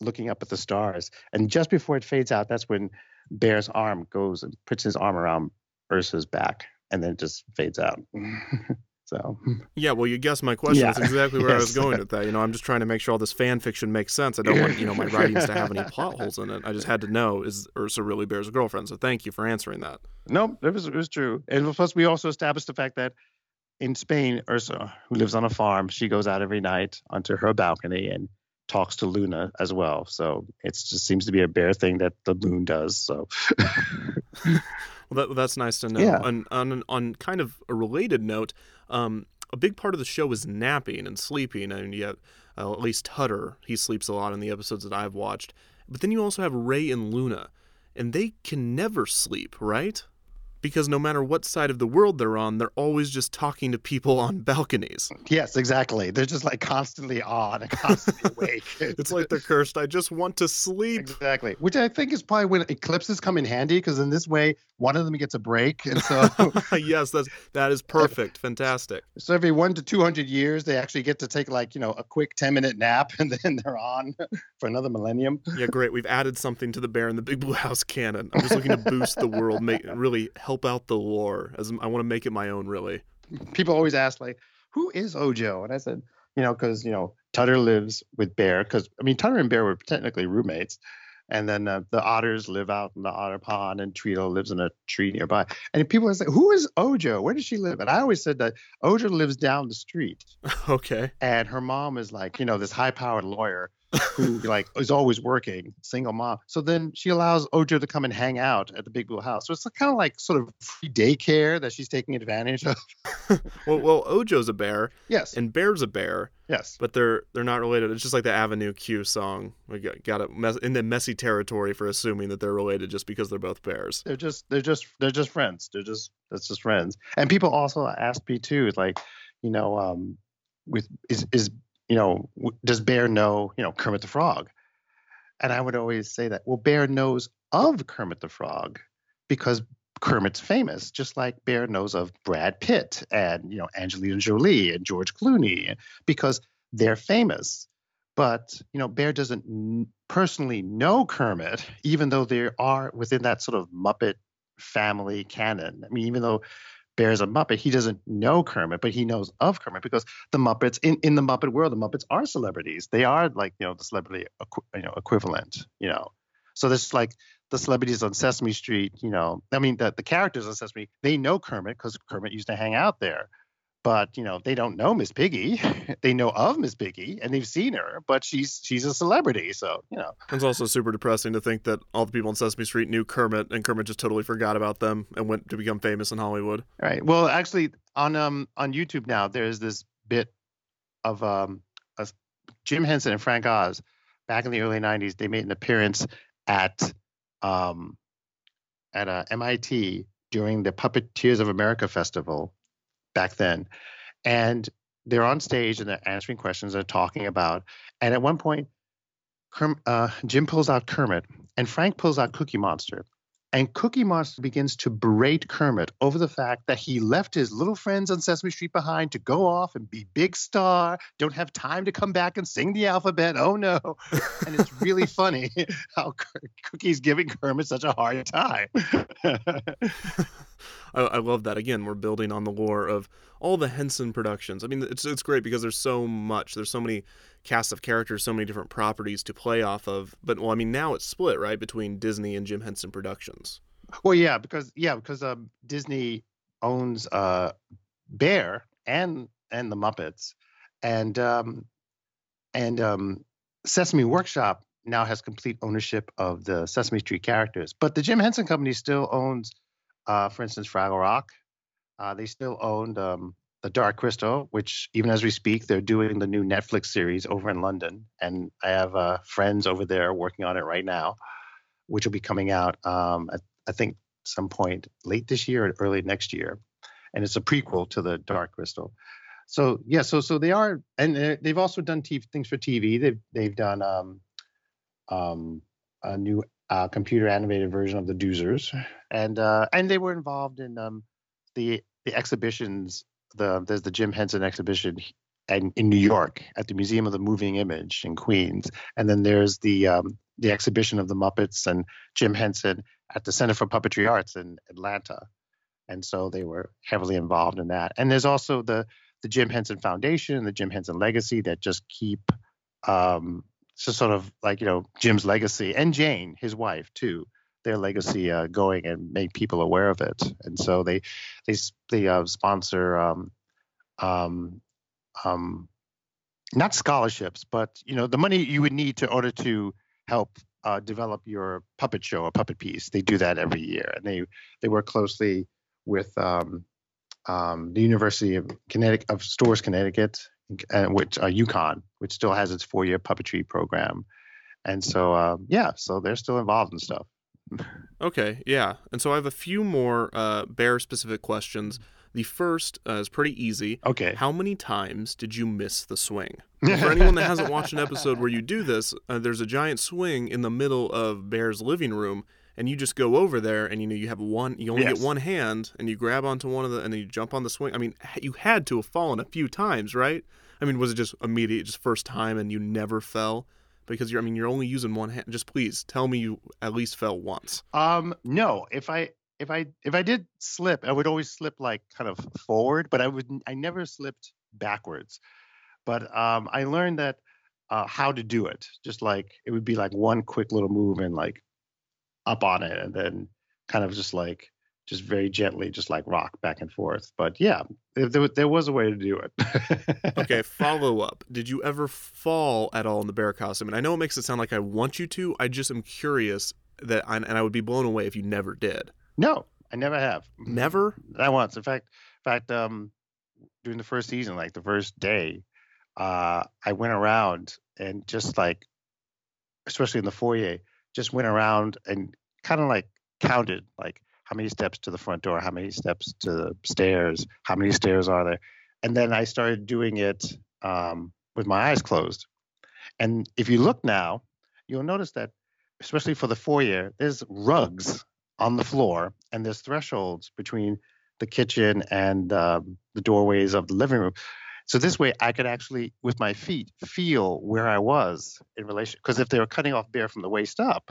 looking up at the stars. And just before it fades out, that's when Bear's arm goes and puts his arm around Ursula's back, and then it just fades out. so Yeah, well, you guessed my question. Yeah. That's exactly where I was going with that. You know, I'm just trying to make sure all this fan fiction makes sense. I don't want, you know, my writings to have any plot holes in it. I just had to know is Ursa really Bear's girlfriend? So thank you for answering that. no, it was it was true. And plus, we also established the fact that in Spain, Ursa, who lives on a farm, she goes out every night onto her balcony and talks to Luna as well. So it just seems to be a bear thing that the moon does. So Well, that, that's nice to know. Yeah. And on on kind of a related note, um, a big part of the show is napping and sleeping, and yet uh, at least Tutter he sleeps a lot in the episodes that I've watched. But then you also have Ray and Luna, and they can never sleep, right? Because no matter what side of the world they're on, they're always just talking to people on balconies. yes, exactly. They're just like constantly on and constantly awake. It's like they're cursed. I just want to sleep. Exactly, which I think is probably when eclipses come in handy because in this way one of them gets a break, and so yes, that's that is perfect, fantastic. so every one to two hundred years they actually get to take like you know a quick ten minute nap, and then they're on for another millennium. Yeah, great. We've added something to the Bear in the Big Blue House canon. I'm just looking to boost the world, make really help out the lore. As I want to make it my own, really. People always ask like, "Who is Ojo?" And I said, you know, because you know Tutter lives with Bear, because I mean Tutter and Bear were technically roommates. And then uh, the otters live out in the otter pond, and Tweedle lives in a tree nearby. And people are saying, "Who is Ojo? Where does she live?" And I always said that Ojo lives down the street. Okay. and her mom is like you know this high powered lawyer who like is always working single mom. So then she allows ojo to come and hang out at the big blue house. So it's kind of like sort of free daycare that she's taking advantage of. Well, well, Ojo's a bear yes. and Bear's a bear, yes. but they're they're not related. It's just like the Avenue Q song. We got, got it mess, in the messy territory for assuming that they're related just because they're both bears. they're just they're just they're just friends. They're just that's just friends. And people also ask me too like you know um with is is you know does bear know you know kermit the frog? And i would always say that well bear knows of kermit the frog because kermit's famous just like bear knows of brad pitt and you know angelina jolie and george clooney eh, because they're famous. But you know bear doesn't personally know kermit even though they are within that sort of muppet family canon. I mean even though bear's a muppet. He doesn't know kermit but he knows of kermit because the muppets in, in the muppet world the muppets are celebrities. They are like you know the celebrity you know equivalent you know. So there's like the celebrities on sesame street you know i mean the, the characters on sesame they know kermit because kermit used to hang out there but you know they don't know miss piggy they know of miss piggy and they've seen her but she's she's a celebrity so you know It's also super depressing to think that all the people on Sesame Street knew Kermit, and Kermit just totally forgot about them and went to become famous in Hollywood. Right. Well, actually, on um on YouTube now, there's this bit of um a, Jim Henson and Frank Oz back in the early '90s. They made an appearance at um at uh, MIT during the Puppeteers of America festival back then, and they're on stage and they're answering questions. They're talking about, and at one point, Kerm, uh, Jim pulls out Kermit, and Frank pulls out Cookie Monster. And Cookie Monster begins to berate Kermit over the fact that he left his little friends on Sesame Street behind to go off and be big star, don't have time to come back and sing the alphabet. Oh no. And it's really funny how Cookie's giving Kermit such a hard time. I, I love that. Again, we're building on the lore of all the Henson productions. I mean, it's it's great because there's so much. There's so many casts of characters, so many different properties to play off of. But well, I mean, now it's split right between Disney and Jim Henson Productions. well, yeah, because yeah, because um, Disney owns uh, Bear and and the Muppets, and um, and um, Sesame Workshop now has complete ownership of the Sesame Street characters. But the Jim Henson Company still owns, uh, for instance, Fraggle Rock. Uh, they still owned um, the Dark Crystal, which even as we speak, they're doing the new Netflix series over in London, and I have uh, friends over there working on it right now, which will be coming out, um, at, I think, some point late this year or early next year, and it's a prequel to the Dark Crystal. So yeah, so so they are, and uh, they've also done TV, things for TV. They've they've done um, um, a new uh, computer animated version of the Doozers, and uh, and they were involved in um, the the exhibitions. The there's the Jim Henson exhibition in, in New York at the Museum of the Moving Image in Queens, and then there's the um, the exhibition of the Muppets and Jim Henson at the Center for Puppetry Arts in Atlanta, and so they were heavily involved in that. And there's also the the Jim Henson Foundation, the Jim Henson Legacy that just keep um, so sort of like you know Jim's legacy and Jane, his wife too, their legacy uh, going and make people aware of it. And so they they they uh, sponsor um, um, um, not scholarships, but you know the money you would need to order to help uh, develop your puppet show or puppet piece. They do that every year, and they they work closely with um, um, the University of Connecticut of Storrs, Connecticut, uh, which uh, UConn, which still has its four-year puppetry program, and so uh, yeah, so they're still involved in stuff. Okay, yeah, and so I have a few more uh, bear-specific questions. The first uh, is pretty easy. Okay. How many times did you miss the swing? For anyone that hasn't watched an episode where you do this, uh, there's a giant swing in the middle of Bear's living room, and you just go over there, and you know you have one, you only Yes. get one hand, and you grab onto one of the, and then you jump on the swing. I mean, you had to have fallen a few times, right? I mean, was it just immediate, just first time, and you never fell? Because you're, I mean, you're only using one hand. Just please tell me you at least fell once. Um, no, if I if I if I did slip, I would always slip like kind of forward, but I would I never slipped backwards. But um, I learned that uh, how to do it. Just like it would be like one quick little move and like up on it, and then kind of just like just very gently, just like rock back and forth. But yeah, there there, was- a way to do it. Okay, follow up. Did you ever fall at all in the bear costume? And I know it makes it sound like I want you to. I just am curious that, I, and I would be blown away if you never did. no, I never have. Never. Not once. In fact, in fact, um, during the first season, like the first day, uh, I went around and just like, especially in the foyer, just went around and kind of like counted like how many steps to the front door, how many steps to the stairs, how many stairs are there, and then I started doing it um, with my eyes closed. And if you look now, you'll notice that, especially for the foyer, there's rugs on the floor and there's thresholds between the kitchen and um, the doorways of the living room. So this way, I could actually, with my feet, feel where I was in relation. Because if they were cutting off bear from the waist up,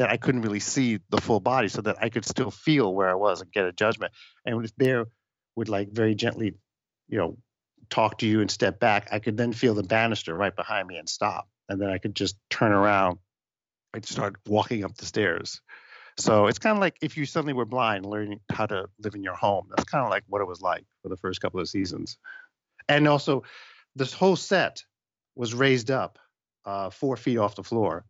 then I couldn't really see the full body, so that I could still feel where I was and get a judgment. And bear would like very gently, you know, talk to you and step back, I could then feel the banister right behind me and stop, and then I could just turn around and start walking up the stairs. So it's kind of like if you suddenly were blind, learning how to live in your home. That's kind of like what it was like for the first couple of seasons. And also, this whole set was raised up uh, four feet off the floor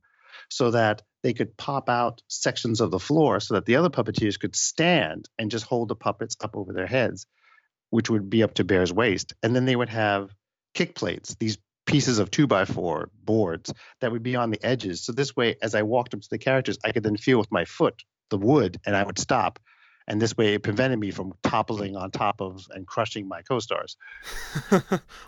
so that they could pop out sections of the floor so that the other puppeteers could stand and just hold the puppets up over their heads, which would be up to Bear's waist. And then they would have kick plates, these pieces of two by four boards that would be on the edges. So this way, as I walked up to the characters, I could then feel with my foot the wood and I would stop. And this way, it prevented me from toppling on top of and crushing my co-stars. well,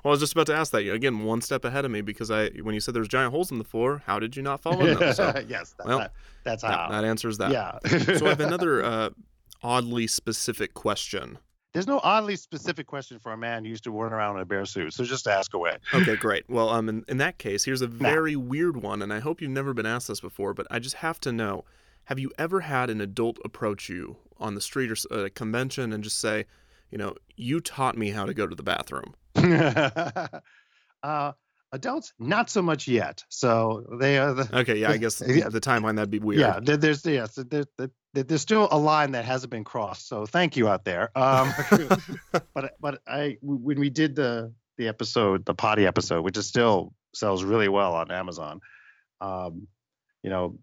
I was just about to ask that. Again, one step ahead of me because I, when you said there's giant holes in the floor, how did you not fall in them? So yes, that, well, that- that's that, how. that answers that. yeah. so I have another uh, oddly specific question. There's no oddly specific question for a man who used to run around in a bear suit, so just ask away. Okay, great. Well, um, in, in that case, here's a very weird one, and I hope you've never been asked this before, but I just have to know: Have you ever had an adult approach you on the street or at a convention and just say, you know, you taught me how to go to the bathroom? uh, adults, not so much yet. So they are the Okay, yeah, I guess Yeah. the timeline that'd be weird. yeah. There, there's yes, there, there, there- there's still a line that hasn't been crossed. So thank you out there. Um, but but I when we did the the episode, the potty episode, which is still sells really well on Amazon. Um, you know,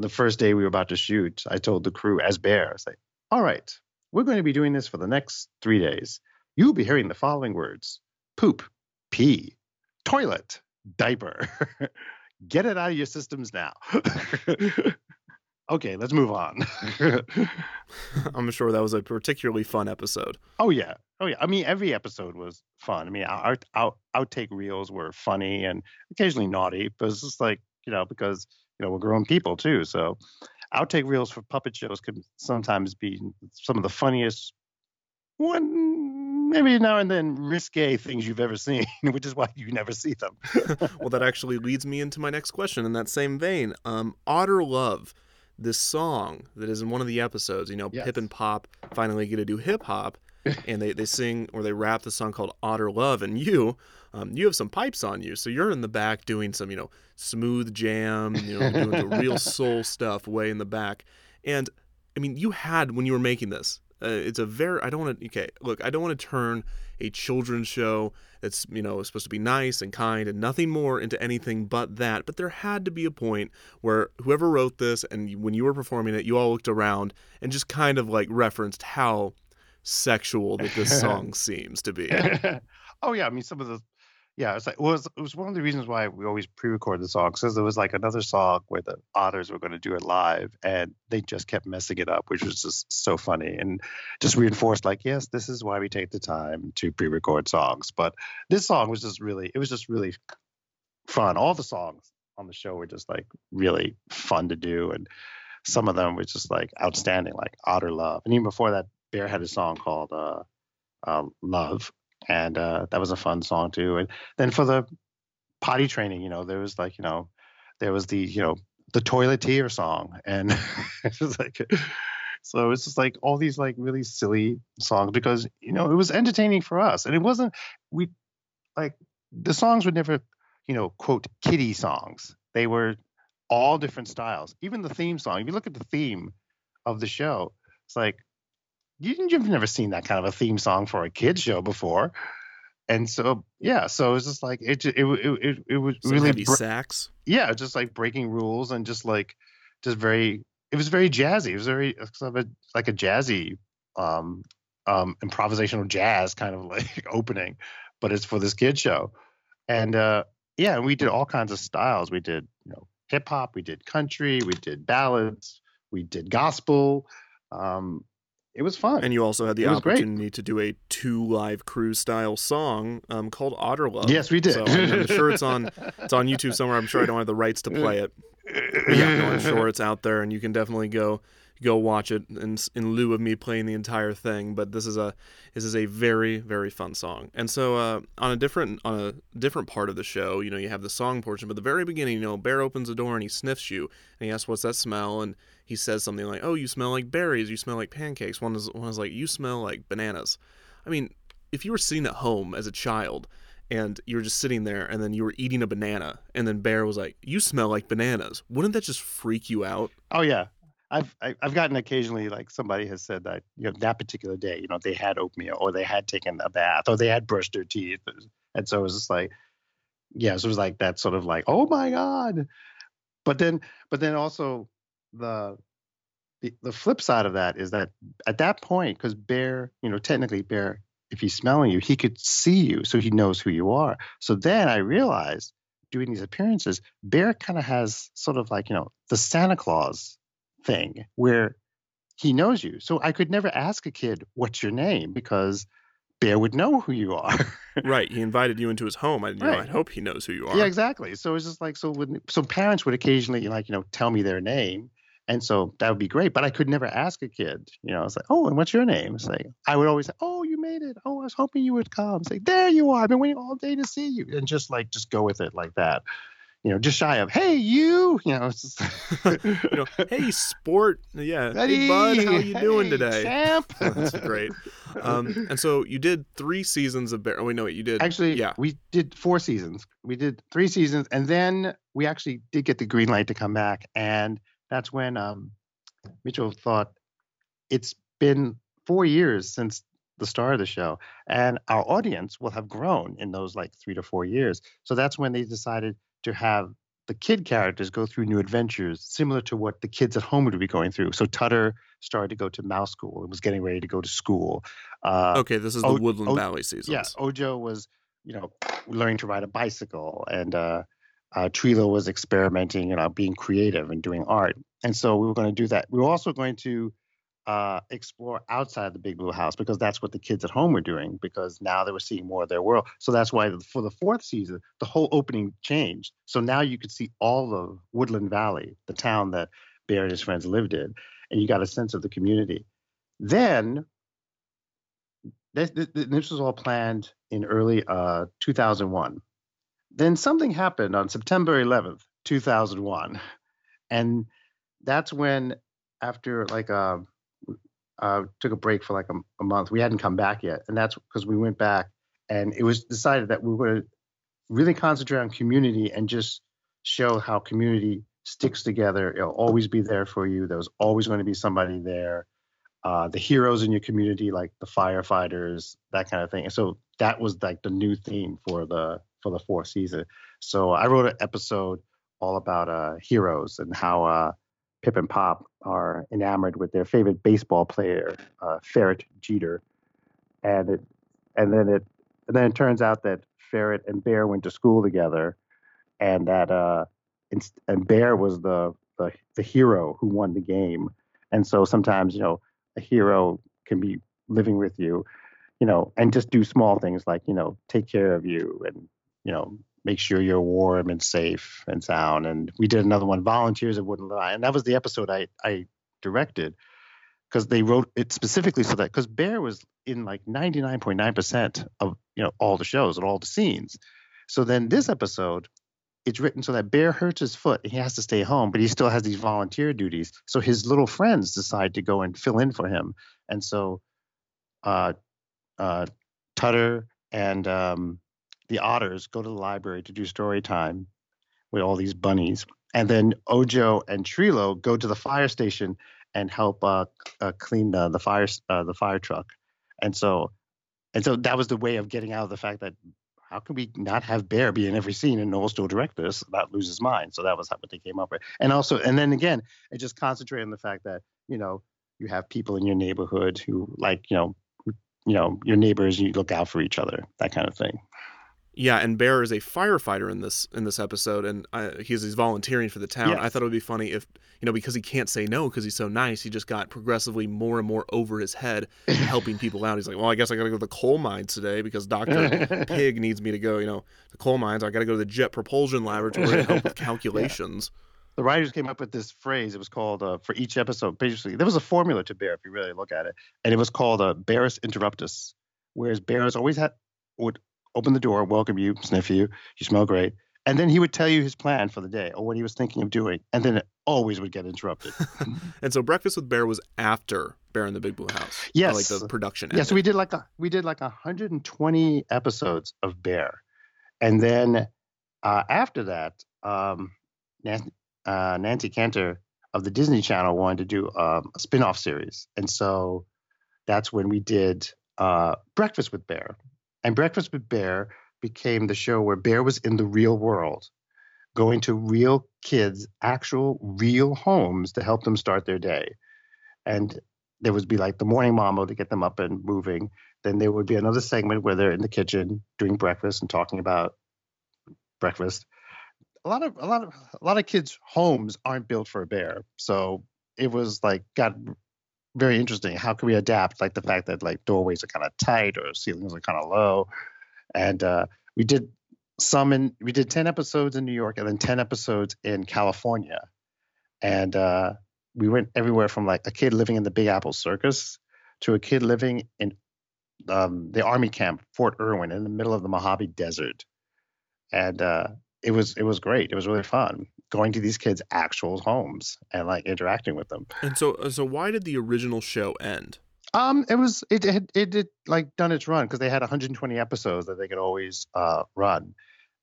the first day we were about to shoot, I told the crew as bear, I say, "All right, we're going to be doing this for the next three days. You'll be hearing the following words: poop, pee, toilet, diaper. Get it out of your systems now." okay, let's move on. I'm sure that was a particularly fun episode. Oh yeah, oh yeah. I mean, every episode was fun. I mean, our out, outtake reels were funny and occasionally naughty, but it's just like you know because you know we're grown people too. So outtake reels for puppet shows can sometimes be some of the funniest one maybe now and then risque things you've ever seen, which is why you never see them. well, that actually leads me into my next question in that same vein. Um, Otter Love, this song that is in one of the episodes, you know, Yes. Pip and Pop finally get to do hip hop, and they, they sing or they rap the song called Otter Love, and you, um, you have some pipes on you, so you're in the back doing some, you know, smooth jam, you know, doing the real soul stuff way in the back, and I mean, you had when you were making this. Uh, it's a very. I don't want to. Okay, look, I don't want to turn a children's show that's you know supposed to be nice and kind and nothing more into anything but that. But there had to be a point where whoever wrote this and when you were performing it, you all looked around and just kind of like referenced how sexual that this song seems to be. oh yeah, I mean some of the yeah, like it was it was one of the reasons why we always pre-record the songs because there was like another song where the otters were going to do it live and they just kept messing it up, which was just so funny and just reinforced like yes, this is why we take the time to pre-record songs. But this song was just really it was just really fun. All the songs on the show were just like really fun to do and some of them were just like outstanding, like Otter Love. And even before that, Bear had a song called uh, uh, Love, and uh, that was a fun song too. And then for the potty training, you know, there was like, you know, there was the, you know, the toileteer song, and it was like, so it's just like all these like really silly songs because you know it was entertaining for us, and it wasn't we like the songs were never, you know, quote kiddie songs. They were all different styles. Even the theme song. If you look at the theme of the show, it's like you've never seen that kind of a theme song for a kids show before. And so yeah, so it's just like it, it, it, it, it was Some really heavy br- sax. yeah, just like breaking rules and just like just very it was very jazzy. It was very sort of a, like a jazzy um um improvisational jazz kind of like opening, but it's for this kid show. And uh yeah, and we did all kinds of styles. We did, you know, hip hop, we did country, we did ballads, we did gospel. Um it was fun. And you also had the great. opportunity to do a two live crew style song um, called Otter Love. Yes, we did. So I'm, I'm sure it's on it's on YouTube somewhere. I'm sure I don't have the rights to play it. But yeah, no, I'm sure it's out there, and you can definitely go go watch it in in lieu of me playing the entire thing. But this is a this is a very very fun song. And so uh, on a different on a different part of the show, you know, you have the song portion. But the very beginning, you know, Bear opens the door and he sniffs you, and he asks, "What's that smell?" And he says something like, "Oh, you smell like berries. You smell like pancakes." One is one is like, "You smell like bananas." I mean, if you were sitting at home as a child and you were just sitting there and then you were eating a banana and then Bear was like, "You smell like bananas." Wouldn't that just freak you out? Oh yeah, I've I've gotten occasionally like somebody has said that you know that particular day you know they had oatmeal or they had taken a bath or they had brushed their teeth. And so it was just like yeah so it was like that sort of like oh my god, but then but then also the the, the flip side of that is that at that point because Bear you know technically Bear if he's smelling you he could see you so he knows who you are. So then I realized doing these appearances Bear kind of has sort of like you know the Santa Claus thing where he knows you. So I could never ask a kid, what's your name? Because Bear would know who you are. right. He invited you into his home. I, you know, Right. I'd hope he knows who you are. yeah, exactly. So it's just like, so when, so parents would occasionally like, you know, tell me their name. And so that would be great. But I could never ask a kid, you know, it's like, oh, and what's your name? It's like, I would always say, oh, you made it. Oh, I was hoping you would come. It's like, there you are. I've been waiting all day to see you. And just like, just go with it like that. You know, just shy of, hey, you, you know, just, you know, hey, sport. Yeah. Buddy, Hey, bud, how you doing today? champ. That's great. Um, and so you did three seasons of Bear. Oh, wait, no, wait, you did. Actually, yeah. we did four seasons. We did three seasons, and then we actually did get the green light to come back. And that's when um, Mitchell thought it's been four years since the start of the show, and our audience will have grown in those like three to four years. So that's when they decided to have the kid characters go through new adventures, similar to what the kids at home would be going through. So Tutter started to go to mouse school and was getting ready to go to school. Uh, okay, this is the O- Woodland O- Valley seasons. yeah, Ojo was, you know, learning to ride a bicycle, and uh, uh, Treelo was experimenting, you know, being creative and doing art. And so we were going to do that. We were also going to uh, explore outside the big blue house because that's what the kids at home were doing because now they were seeing more of their world. So that's why for the fourth season, the whole opening changed. So now you could see all of Woodland Valley, the town that Bear and his friends lived in, and you got a sense of the community. Then this, this was all planned in early uh, 2001. Then something happened on September 11th, 2001, and that's when after like a uh, took a break for like a, a, month. We hadn't come back yet, and that's because we went back, and it was decided that we were going to really concentrate on community and just show how community sticks together. It'll always be there for you. There was always going to be somebody there. Uh, the heroes in your community, like the firefighters, that kind of thing. And so that was like the new theme for the for the fourth season. So I wrote an episode all about uh, heroes and how uh, Pip and Pop are enamored with their favorite baseball player, uh, Ferret Jeter, and it, and then it, and then it turns out that Ferret and Bear went to school together, and that uh, and Bear was the, the the hero who won the game, and so sometimes you know a hero can be living with you, you know, and just do small things like you know take care of you and you know make sure you're warm and safe and sound. And we did another one, Volunteers of Wouldn't Lie, and that was the episode I I directed because they wrote it specifically so that because Bear was in like 99.9% of you know all the shows and all the scenes. So then this episode, it's written so that Bear hurts his foot and he has to stay home, but he still has these volunteer duties. So his little friends decide to go and fill in for him, and so uh, uh, Tutter and um, the otters go to the library to do story time with all these bunnies. And then Ojo and Treelo go to the fire station and help uh, uh, clean the, the fire uh, the fire truck. And so and so that was the way of getting out of the fact that how can we not have Bear be in every scene and Noel still direct this, not lose his mind? So that was what they came up with. And also, and then again, it just concentrated on the fact that you know you have people in your neighborhood who like you know you know your neighbors, you look out for each other, that kind of thing. Yeah, and Bear is a firefighter in this in this episode, and uh, he's he's volunteering for the town. Yes. I thought it would be funny if you know because he can't say no because he's so nice, he just got progressively more and more over his head helping people out. He's like, well, I guess I got to go to the coal mines today because Doctor Pig needs me to go. You know, the coal mines. I got to go to the Jet Propulsion Laboratory to help with calculations. Yeah. The writers came up with this phrase. It was called uh, for each episode. Basically, there was a formula to Bear if you really look at it, and it was called uh, Bearus Interruptus. Whereas Bears always had would open the door, welcome you, sniff you, you smell great. And then he would tell you his plan for the day or what he was thinking of doing. And then it always would get interrupted. and so Breakfast with Bear was after Bear in the Big Blue House. Yes. Like the production. Yes. Yeah, so we did like a we did like 120 episodes of Bear. And then uh, after that, um, Nancy, uh, Nancy Kanter of the Disney Channel wanted to do um, a spin-off series. And so that's when we did uh, Breakfast with Bear. And Breakfast with Bear became the show where Bear was in the real world, going to real kids, actual real homes to help them start their day. And there would be like the morning mambo to get them up and moving. Then there would be another segment where they're in the kitchen doing breakfast and talking about breakfast. A lot of a lot of a lot of kids' homes aren't built for a bear, so it was like got very interesting. How can we adapt? Like the fact that like doorways are kind of tight or ceilings are kind of low, and uh, we did some in we did ten episodes in New York and then ten episodes in California, and uh, we went everywhere from like a kid living in the Big Apple Circus to a kid living in um, the army camp Fort Irwin in the middle of the Mojave Desert, and uh, it was it was great. It was really fun going to these kids' actual homes and like interacting with them. And so, uh, so why did the original show end? Um, it was it it it did like done its run because they had 120 episodes that they could always uh run,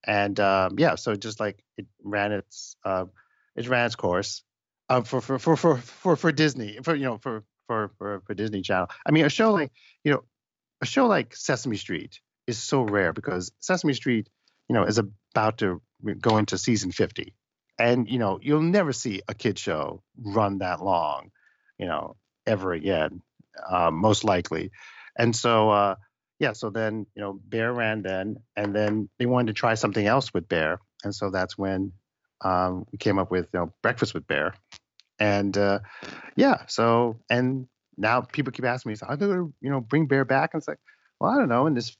and um yeah, so just like it ran its uh it ran its course, uh for for for for for, for Disney for you know for for for for Disney Channel. I mean, a show like you know a show like Sesame Street is so rare because Sesame Street you know is about to go into season 50 and you know you'll never see a kid show run that long you know ever again uh, most likely and so uh, yeah so then you know bear ran then and then they wanted to try something else with bear and so that's when um, we came up with you know breakfast with bear and uh, yeah so and now people keep asking me, so they going to, you know, bring Bear back? And it's like, well, I don't know. In this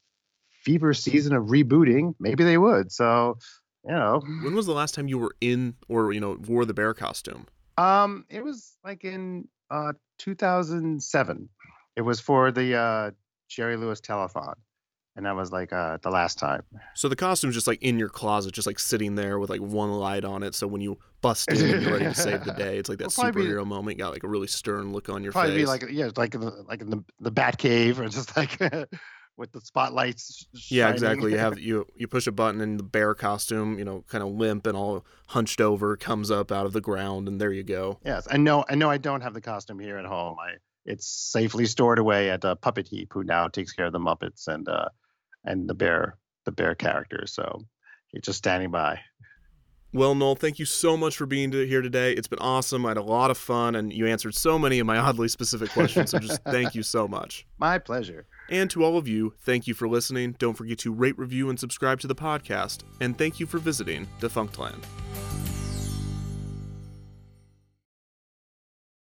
fever season of rebooting, maybe they would. So, know, When was the last time you were in or you know wore the bear costume? um, it was like in uh 2007. It was for the uh Jerry Lewis telethon, and that was like uh the last time. So the costume's just like in your closet, just like sitting there with like one light on it. So when you bust in and you're ready to save the day, it's like that It'll probably be- superhero moment. You got like a really stern look on your Probably face. be like yeah, like in the like in the the Bat Cave, or just like with the spotlights. yeah, exactly. You have you you push a button and the bear costume, you know, kind of limp and all hunched over, comes up out of the ground, and there you go. Yes, I know. I know. I don't have the costume here at home. I it's safely stored away at uh, Puppet Heap, who now takes care of the Muppets and uh and the bear the bear character. So he's just standing by. Well, Noel, thank you so much for being here today. It's been awesome. I had a lot of fun, and you answered so many of my oddly specific questions. So just thank you so much. My pleasure. And to all of you, thank you for listening. Don't forget to rate, review, and subscribe to the podcast. And thank you for visiting Defunctland.